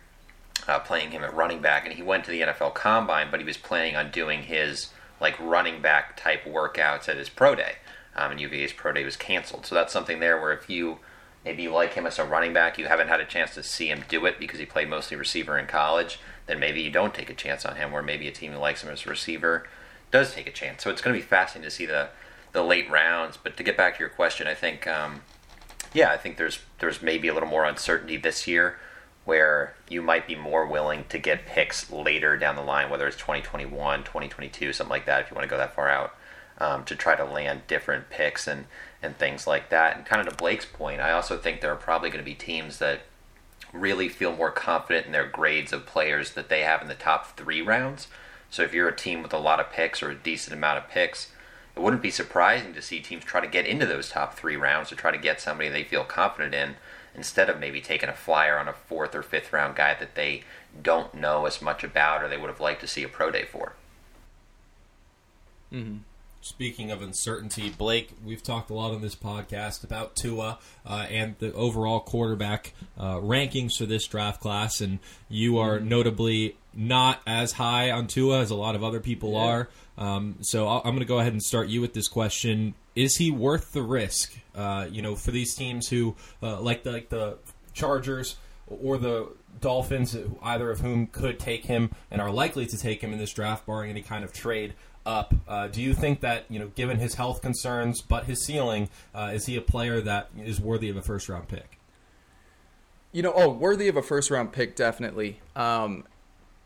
uh, playing him at running back, and he went to the NFL Combine, but he was planning on doing his like running back type workouts at his pro day um, and UVA's pro day was canceled. So that's something there where if you maybe like him as a running back, you haven't had a chance to see him do it because he played mostly receiver in college, then maybe you don't take a chance on him. or maybe a team that likes him as a receiver does take a chance. So it's going to be fascinating to see the the late rounds. But to get back to your question, I think, um, yeah, I think there's there's maybe a little more uncertainty this year where you might be more willing to get picks later down the line, whether it's 2021, 2022, something like that, if you want to go that far out um, to try to land different picks and, and things like that. And kind of to Blake's point, I also think there are probably going to be teams that really feel more confident in their grades of players that they have in the top three rounds. So if you're a team with a lot of picks or a decent amount of picks, it wouldn't be surprising to see teams try to get into those top three rounds to try to get somebody they feel confident in instead of maybe taking a flyer on a fourth or fifth round guy that they don't know as much about or they would have liked to see a pro day for. Mm-hmm. Speaking of uncertainty, Blake, we've talked a lot on this podcast about Tua uh, and the overall quarterback uh, rankings for this draft class, and you are mm-hmm. notably not as high on Tua as a lot of other people yeah. are. Um, so i am going to go ahead and start you with this question: Is he worth the risk? Uh, you know, for these teams who uh, like the, like the Chargers or the Dolphins, either of whom could take him and are likely to take him in this draft, barring any kind of trade up. Uh, do you think that you know, given his health concerns, but his ceiling, uh, is he a player that is worthy of a first round pick? You know, oh, worthy of a first round pick, definitely. Um,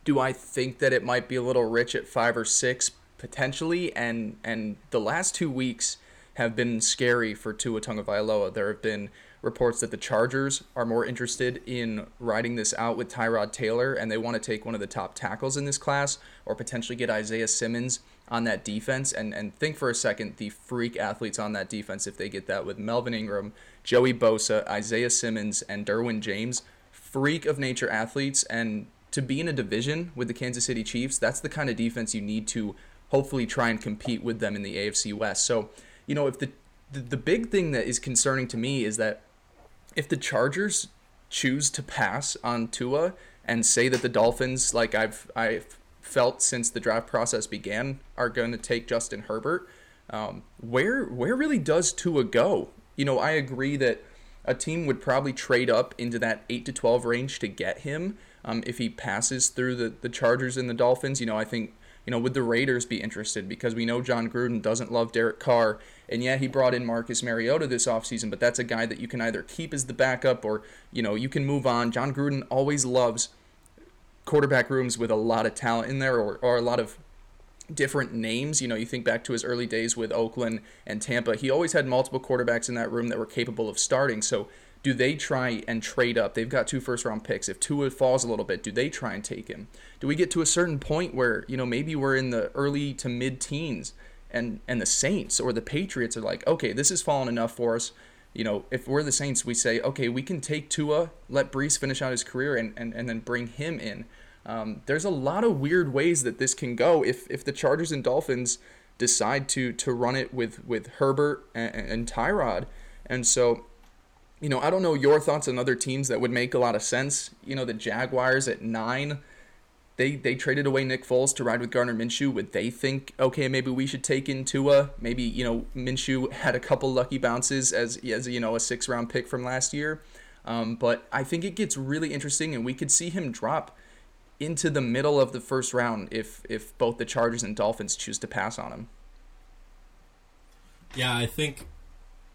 do I think that it might be a little rich at five or six potentially? And and the last two weeks have been scary for Tua Tagovailoa. There have been reports that the Chargers are more interested in riding this out with Tyrod Taylor, and they want to take one of the top tackles in this class, or potentially get Isaiah Simmons on that defense. And and think for a second the freak athletes on that defense if they get that with Melvin Ingram, Joey Bosa, Isaiah Simmons, and Derwin James. Freak of nature athletes, and to be in a division with the Kansas City Chiefs, that's the kind of defense you need to hopefully try and compete with them in the AFC West. So, you know, if the the, the big thing that is concerning to me is that if the Chargers choose to pass on Tua and say that the Dolphins, like I've I've felt since the draft process began, are going to take Justin Herbert, um, where where really does Tua go? You know, I agree that a team would probably trade up into that eight to twelve range to get him um, if he passes through the the Chargers and the Dolphins. You know, I think you know, would the Raiders be interested? Because we know Jon Gruden doesn't love Derek Carr. And yeah, he brought in Marcus Mariota this offseason, but that's a guy that you can either keep as the backup or, you know, you can move on. Jon Gruden always loves quarterback rooms with a lot of talent in there or, or a lot of different names. You know, you think back to his early days with Oakland and Tampa. He always had multiple quarterbacks in that room that were capable of starting. So do they try and trade up? They've got two first round picks. If Tua falls a little bit, do they try and take him? Do we get to a certain point where, you know, maybe we're in the early to mid teens and and the Saints or the Patriots are like, "Okay, this has fallen enough for us." You know, if we're the Saints, we say, "Okay, we can take Tua, let Brees finish out his career and and, and then bring him in." Um, there's a lot of weird ways that this can go if if the Chargers and Dolphins decide to to run it with with Herbert and, and Tyrod. And so you know, I don't know your thoughts on other teams that would make a lot of sense. You know, the Jaguars at nine, they they traded away Nick Foles to ride with Gardner Minshew. Would they think, okay, maybe we should take in Tua? Maybe you know Minshew had a couple lucky bounces as as you know a six round pick from last year, um, but I think it gets really interesting, and we could see him drop into the middle of the first round if if both the Chargers and Dolphins choose to pass on him. Yeah, I think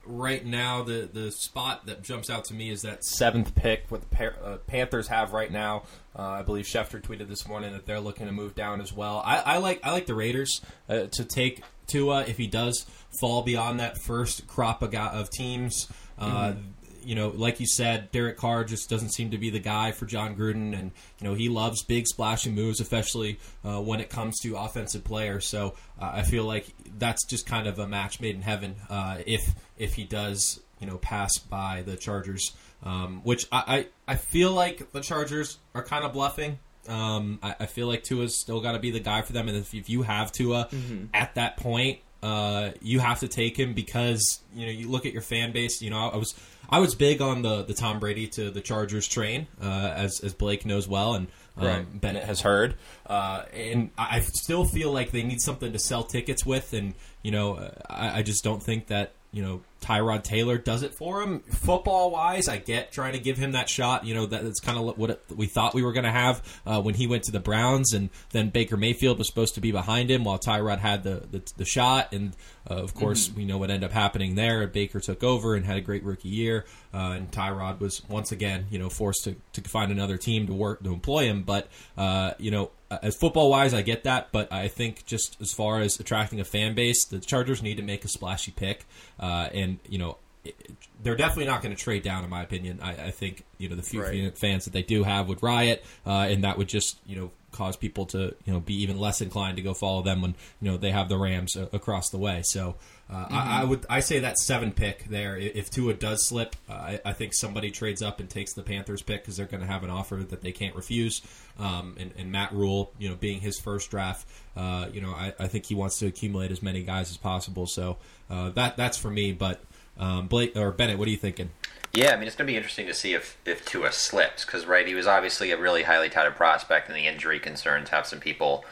right now the the spot that jumps out to me is that seventh pick what the uh, Panthers have right now. Uh, I believe Schefter tweeted this morning that they're looking to move down as well. I, I like I like the Raiders uh, to take Tua if he does fall beyond that first crop of, of teams. Uh, mm-hmm you know, like you said, Derek Carr just doesn't seem to be the guy for Jon Gruden, and you know he loves big splashing moves, especially uh, when it comes to offensive players. So uh, I feel like that's just kind of a match made in heaven uh, if if he does you know pass by the Chargers, um, which I, I, I feel like the Chargers are kind of bluffing. Um, I, I, feel like Tua's still got to be the guy for them, and if, if you have Tua mm-hmm. at that point, uh, you have to take him because you know you look at your fan base. You know, I was I was big on the the Tom Brady to the Chargers train, uh, as as Blake knows well, and um, right. Bennett has heard. Uh, and I still feel like they need something to sell tickets with, and you know, I, I just don't think that you know Tyrod Taylor does it for him. Football wise, I get trying to give him that shot. You know, that, that's kind of what it, we thought we were going to have uh, when he went to the Browns, and then Baker Mayfield was supposed to be behind him while Tyrod had the the, the shot. And uh, of course, mm-hmm. we know what ended up happening there. Baker took over and had a great rookie year, uh, and Tyrod was once again, you know, forced to, to find another team to work to employ him. But uh, you know, as football wise, I get that, but I think just as far as attracting a fan base, the Chargers need to make a splashy pick, uh, and you know they're definitely not going to trade down, in my opinion. I, I, think you know the few right. fans that they do have would riot, uh, and that would just you know cause people to you know be even less inclined to go follow them when you know they have the Rams uh, across the way. So uh, mm-hmm. I, I, would I say that seven pick there. If Tua does slip, uh, I, I, think somebody trades up and takes the Panthers pick because they're going to have an offer that they can't refuse. Um, and, and, Matt Rhule, you know, being his first draft, uh, you know, I, I, think he wants to accumulate as many guys as possible. So uh, that that's for me. But um, Blake or Bennett, what are you thinking? Yeah, I mean it's going to be interesting to see if if Tua slips because right, he was obviously a really highly touted prospect, and the injury concerns have some people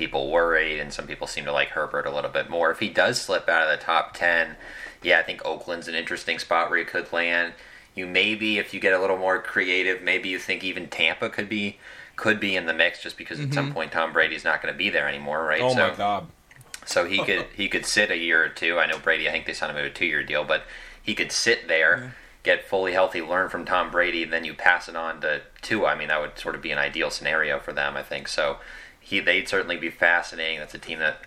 people worried, and some people seem to like Herbert a little bit more. If he does slip out of the top ten, yeah, I think Oakland's an interesting spot where he could land. You maybe, if you get a little more creative, maybe you think even Tampa could be could be in the mix just because mm-hmm. at some mm-hmm. point Tom Brady's not going to be there anymore, right? Oh so, my god. So he could he could sit a year or two. I know Brady. I think they signed him to a two year deal, but he could sit there. get fully healthy, learn from Tom Brady, and then you pass it on to Tua. I mean, that would sort of be an ideal scenario for them, I think. So he they'd certainly be fascinating. That's a team that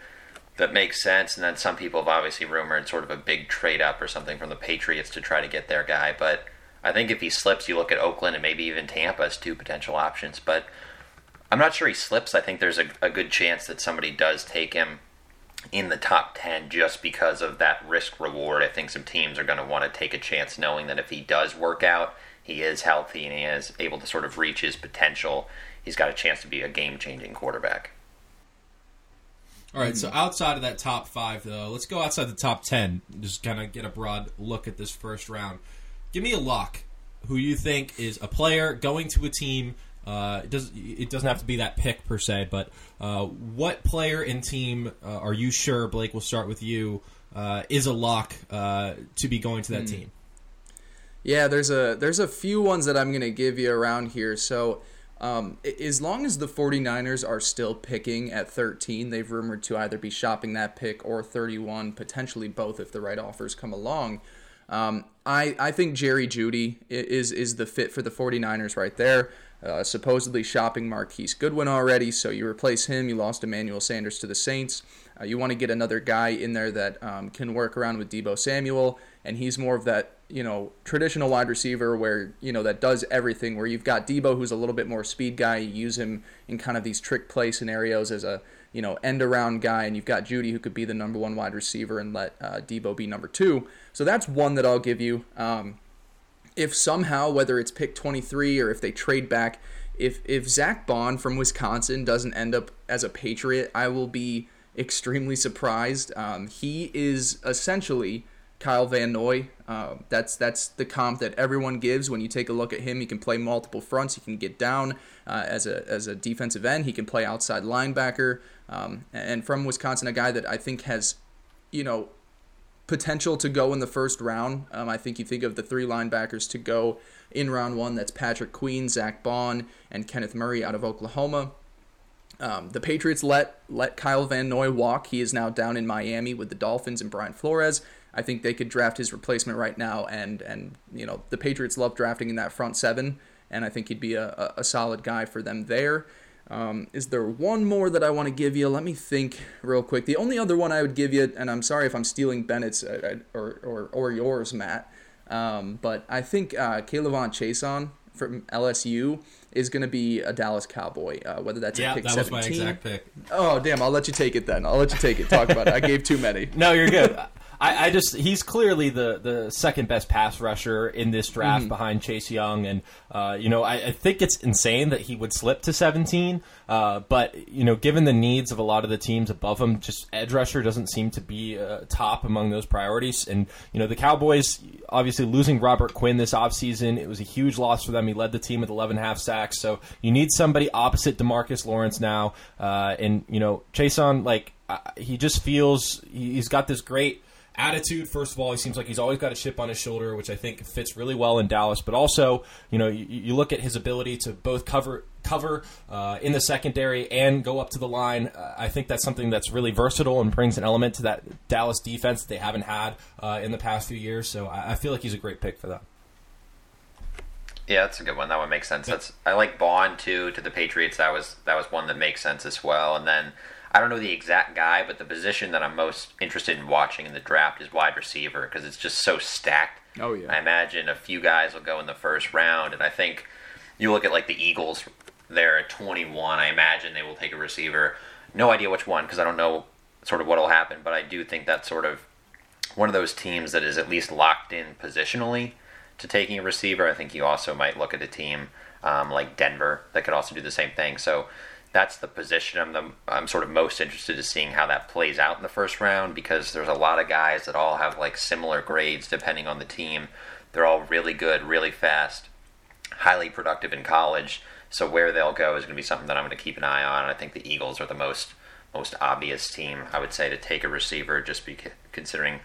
that makes sense. And then some people have obviously rumored sort of a big trade up or something from the Patriots to try to get their guy. But I think if he slips, you look at Oakland and maybe even Tampa as two potential options. But I'm not sure he slips. I think there's a, a good chance that somebody does take him in the top 10 just because of that risk reward. I think some teams are going to want to take a chance knowing that if he does work out, he is healthy and he is able to sort of reach his potential, he's got a chance to be a game changing quarterback. All right, so outside of that top five, though, let's go outside the top 10. Just kind of get a broad look at this first round. Give me a lock who you think is a player going to a team. Uh, it, does, it doesn't have to be that pick per se, but uh, what player and team uh, are you sure, Blake, we'll start with you, uh, is a lock uh, to be going to that team? Yeah, there's a there's a few ones that I'm going to give you around here. So um, as long as the 49ers are still picking at 13, they've rumored to either be shopping that pick or 31, potentially both if the right offers come along. Um, I, I think Jerry Jeudy is is the fit for the 49ers right there. Uh, supposedly shopping Marquise Goodwin already, so you replace him. You lost Emmanuel Sanders to the Saints. Uh, you want to get another guy in there that um, can work around with Deebo Samuel, and he's more of that you know traditional wide receiver where you know that does everything. Where you've got Deebo, who's a little bit more speed guy. You use him in kind of these trick play scenarios as a you know end around guy, and you've got Jeudy, who could be the number one wide receiver and let uh, Deebo be number two. So that's one that I'll give you. Um, if somehow, whether it's pick 23 or if they trade back, if if Zack Baun from Wisconsin doesn't end up as a Patriot, I will be extremely surprised. Um, he is essentially Kyle Van Noy. Uh, that's that's the comp that everyone gives when you take a look at him. He can play multiple fronts. He can get down uh, as a as a defensive end. He can play outside linebacker. Um, and from Wisconsin, a guy that I think has, you know, potential to go in the first round. Um, I think you think of the three linebackers to go in round one. That's Patrick Queen, Zack Baun, and Kenneth Murray out of Oklahoma. Um, the Patriots let let Kyle Van Noy walk. He is now down in Miami with the Dolphins and Brian Flores. I think they could draft his replacement right now, and and you know the Patriots love drafting in that front seven, and I think he'd be a, a, solid guy for them there. Um, is there one more that I want to give you? Let me think real quick. The only other one I would give you, and I'm sorry if I'm stealing Bennett's uh, uh or, or, or yours, Matt, um, but I think uh, K'Lavon Chaisson from LSU is going to be a Dallas Cowboy, uh, whether that's yeah, a pick that 17. was my exact pick. Oh, damn. I'll let you take it then. I'll let you take it. Talk about it. I gave too many. No, you're good. I, I just he's clearly the the second best pass rusher in this draft Mm-hmm. behind Chase Young, and uh, you know I, I think it's insane that he would slip to 17. Uh, but you know, given the needs of a lot of the teams above him, just edge rusher doesn't seem to be uh, top among those priorities. And you know, the Cowboys obviously losing Robert Quinn this offseason, it was a huge loss for them. He led the team with 11 half sacks, so you need somebody opposite DeMarcus Lawrence now. Uh, and you know, Chaisson like uh, he just feels he- he's got this great attitude. First of all, he seems like he's always got a chip on his shoulder, which I think fits really well in Dallas. But also, you know, you, you look at his ability to both cover cover uh, in the secondary and go up to the line. Uh, I think that's something that's really versatile and brings an element to that Dallas defense that they haven't had uh, in the past few years. So I, I feel like he's a great pick for them. Yeah, that's a good one. That one makes sense. That's I like Baun too to the Patriots. That was that was one that makes sense as well. And then I don't know the exact guy, but the position that I'm most interested in watching in the draft is wide receiver because it's just so stacked. Oh, yeah. I imagine a few guys will go in the first round, and I think you look at like the Eagles. They're at 21. I imagine they will take a receiver. No idea which one because I don't know sort of what will happen, but I do think that's sort of one of those teams that is at least locked in positionally to taking a receiver. I think you also might look at a team um, like Denver that could also do the same thing. So that's the position I'm the, I'm sort of most interested in seeing how that plays out in the first round because there's a lot of guys that all have like similar grades depending on the team. They're all really good, really fast, highly productive in college. So where they'll go is going to be something that I'm going to keep an eye on. I think the Eagles are the most most obvious team I would say to take a receiver, just be considering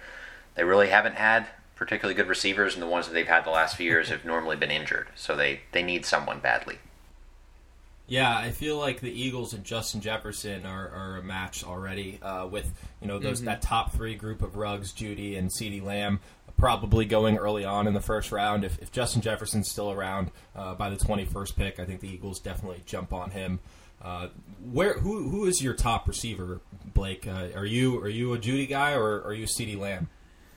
they really haven't had particularly good receivers, and the ones that they've had the last few years have normally been injured. So they they need someone badly. Yeah, I feel like the Eagles and Justin Jefferson are, are a match already uh, with you know those that top three group of Ruggs, Jeudy, and CeeDee Lamb. probably going early on in the first round. If, if Justin Jefferson's still around uh, by the 21st pick, I think the Eagles definitely jump on him. Uh, where who who is your top receiver, Blake? Uh, are you are you a Jeudy guy or are you a CeeDee Lamb?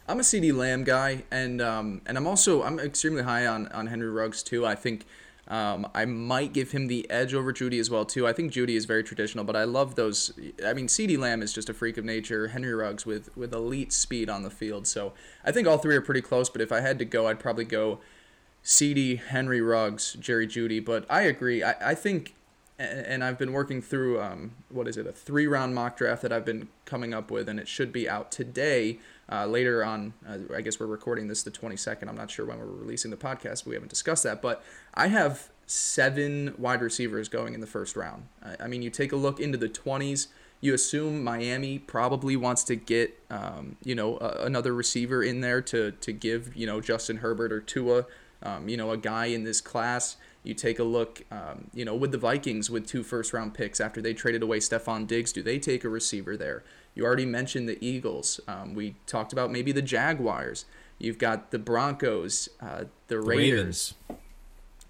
I'm a CeeDee Lamb guy, and um, and I'm also I'm extremely high on on Henry Ruggs too. I think um, I might give him the edge over Jeudy as well too. I think Jeudy is very traditional, but I love those. I mean, CeeDee Lamb is just a freak of nature. Henry Ruggs with with elite speed on the field. So I think all three are pretty close. But if I had to go, I'd probably go CeeDee, Henry Ruggs, Jerry Jeudy. But I agree. I, I think and I've been working through um, what is it a three round mock draft that I've been coming up with, and it should be out today. Uh, later on, uh, I guess we're recording this the 22nd. I'm not sure when we're releasing the podcast. We haven't discussed that, but I have seven wide receivers going in the first round. I, I mean, you take a look into the 20s. You assume Miami probably wants to get, um, you know, a, another receiver in there to to give, you know, Justin Herbert or Tua, um, you know, a guy in this class. You take a look, um, you know, with the Vikings with two first round picks after they traded away Stefon Diggs. Do they take a receiver there? You already mentioned the Eagles. Um, we talked about maybe the Jaguars. You've got the Broncos, uh, the, The Raiders. Ravens.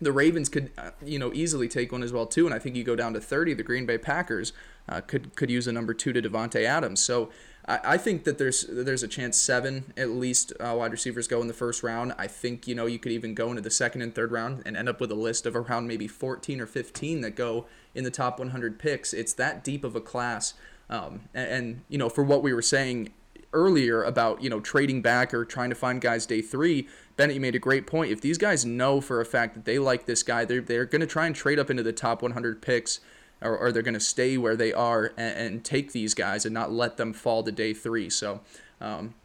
The Ravens could, uh, you know, easily take one as well too. And I think you go down to 30. The Green Bay Packers uh, could could use a number two to Davante Adams. So I, I think that there's there's a chance seven at least uh, wide receivers go in the first round. I think you know you could even go into the second and third round and end up with a list of around maybe 14 or 15 that go in the top 100 picks. It's that deep of a class. Um, and, and you know, for what we were saying earlier about you know trading back or trying to find guys day three, Bennett, you made a great point. If these guys know for a fact that they like this guy, they're they're going to try and trade up into the top 100 picks, or, or they're going to stay where they are and, and take these guys and not let them fall to day three. So. Um,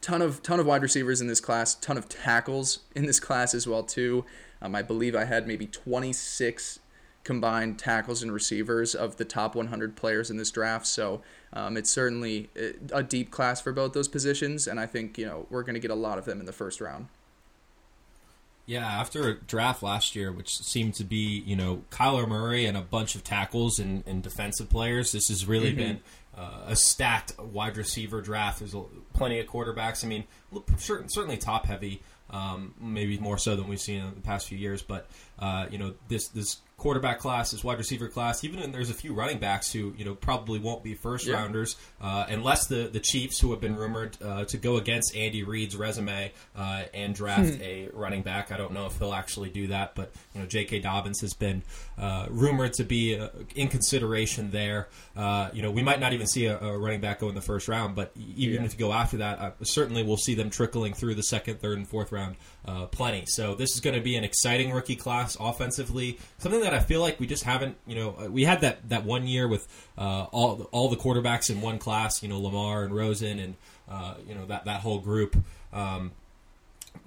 ton of ton of wide receivers in this class, ton of tackles in this class as well too. Um, I believe I had maybe 26 combined tackles and receivers of the top 100 players in this draft. So um, it's certainly uh, a deep class for both those positions, and I think you know we're going to get a lot of them in the first round. Yeah, after a draft last year, which seemed to be, you know, Kyler Murray and a bunch of tackles and, and defensive players, this has really Mm-hmm. been uh, a stacked wide receiver draft. There's plenty of quarterbacks. I mean, certainly top heavy, um, maybe more so than we've seen in the past few years. But uh, you know, this this quarterback class, this wide receiver class, even and there's a few running backs who you know probably won't be first Yeah. rounders uh, unless the the Chiefs, who have been rumored uh, to go against Andy Reid's resume uh, and draft a running back. I don't know if he'll actually do that, but you know, J.K. Dobbins has been uh, rumored to be uh, in consideration there. Uh, you know, we might not even see a, a running back go in the first round, but even Yeah. if you go after that, uh, certainly we'll see them trickling through the second, third, and fourth round uh, plenty. So this is going to be an exciting rookie class offensively. Something that I feel like we just haven't. You know, uh, we had that that one year with uh, all all the quarterbacks in one class. You know, Lamar and Rosen and uh, you know that that whole group. Um,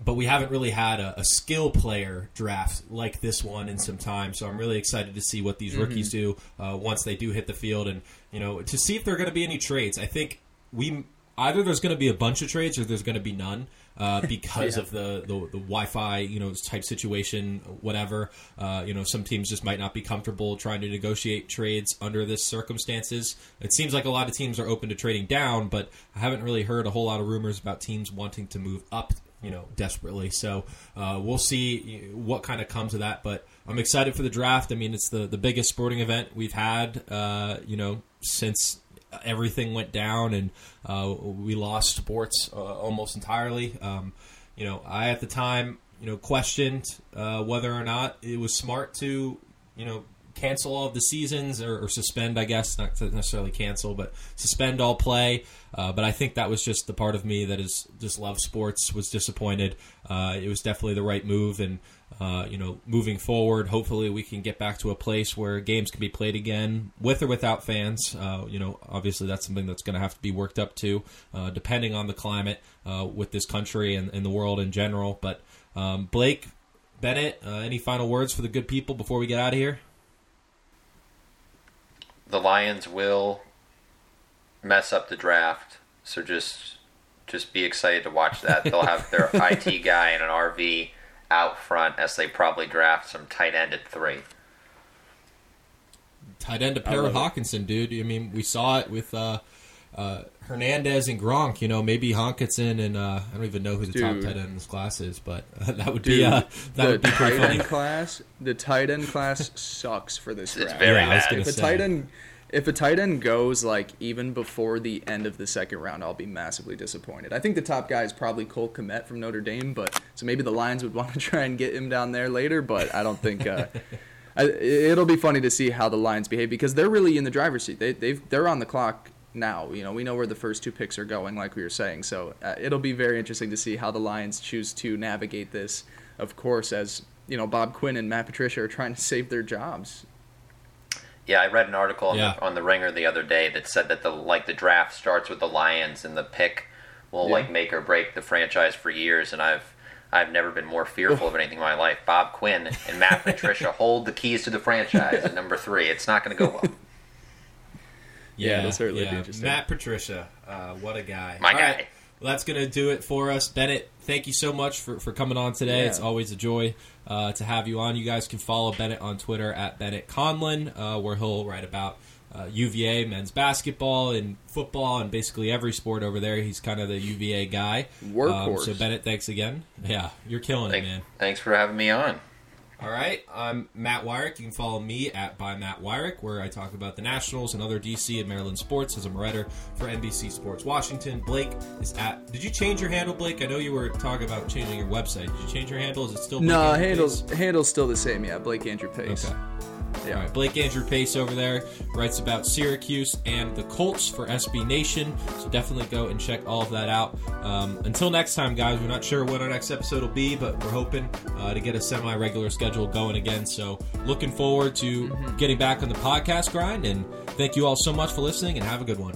but we haven't really had a, a skill player draft like this one in some time. So I'm really excited to see what these rookies do uh, once they do hit the field, and you know to see if there are going to be any trades. I think we either there's going to be a bunch of trades or there's going to be none. Uh, because Yeah. of the, the the Wi-Fi, you know, type situation, whatever. Uh, you know, some teams just might not be comfortable trying to negotiate trades under this circumstances. It seems like a lot of teams are open to trading down, but I haven't really heard a whole lot of rumors about teams wanting to move up you know, desperately. So uh, we'll see what kind of comes of that. But I'm excited for the draft. I mean, it's the the biggest sporting event we've had, uh, you know, since everything went down and uh, we lost sports uh, almost entirely. Um, you know, I at the time, you know, questioned uh, whether or not it was smart to, you know, cancel all of the seasons or, or suspend, I guess, not necessarily cancel, but suspend all play. Uh, but I think that was just the part of me that is just love sports was disappointed. Uh, it was definitely the right move, and uh, you know, moving forward, hopefully we can get back to a place where games can be played again with or without fans. Uh, you know, obviously that's something that's going to have to be worked up to, uh, depending on the climate uh, with this country and, and the world in general. But um, Blake Bennett, uh, any final words for the good people before we get out of here? the Lions will mess up the draft. So just just be excited to watch that. They'll have their IT guy in an RV out front as they probably draft some tight end at three. tight end to I Para it. Hockenson, dude. I mean, we saw it with uh, uh, Hernandez and Gronk. You know, maybe Honk gets in, and uh, I don't even know who the top tight end in this class is, but uh, that would Dude, be uh, that the would be tight pretty funny. end class, the tight end class sucks for this It's draft. very Yeah, I was bad. gonna if a say. tight end if a tight end goes like even before the end of the second round, I'll be massively disappointed. I think the top guy is probably Cole Kmet from Notre Dame, but so maybe the Lions would want to try and get him down there later, but I don't think uh, I, it'll be funny to see how the Lions behave because they're really in the driver's seat. They they've they're on the clock now. You know, we know where the first two picks are going, like we were saying. So uh, it'll be very interesting to see how the Lions choose to navigate this. Of course, as you know, Bob Quinn and Matt Patricia are trying to save their jobs. Yeah, I read an article on, Yeah. the, on the Ringer the other day that said that the like the draft starts with the Lions and the pick will Yeah. like make or break the franchise for years. And I've I've never been more fearful of anything in my life. Bob Quinn and Matt Patricia hold the keys to the franchise at number three. It's not going to go well. Yeah, it'll certainly be yeah. interesting. Matt Patricia, uh, what a guy! My All guy. right. Well, that's going to do it for us. Bennett, thank you so much for, for coming on today. Yeah. It's always a joy uh, to have you on. You guys can follow Bennett on Twitter at Bennett Conlon, uh, where he'll write about uh, UVA men's basketball and football and basically every sport over there. He's kind of the UVA guy. Workhorse. Um, so, Bennett, thanks again. Yeah, you're killing it, man. thanks for having me on. All right, I'm Matt Wyrick. You can follow me at by Matt Wyrick, where I talk about the Nationals and other DC and Maryland sports as I'm a writer for NBC Sports Washington. Blake is at. Did you change your handle, Blake? I know you were talking about changing your website. Did you change your handle? Is it still Blake No, Andrew handles Pace? handles still the same. Yeah, Blake Andrew Pace. Okay. Yeah. All right, Blake Andrew Pace over there writes about Syracuse and the Colts for SB Nation. So definitely go and check all of that out. Um, until next time, guys, we're not sure when our next episode will be, but we're hoping uh, to get a semi regular schedule going again. So looking forward to getting back on the podcast grind. And thank you all so much for listening and have a good one.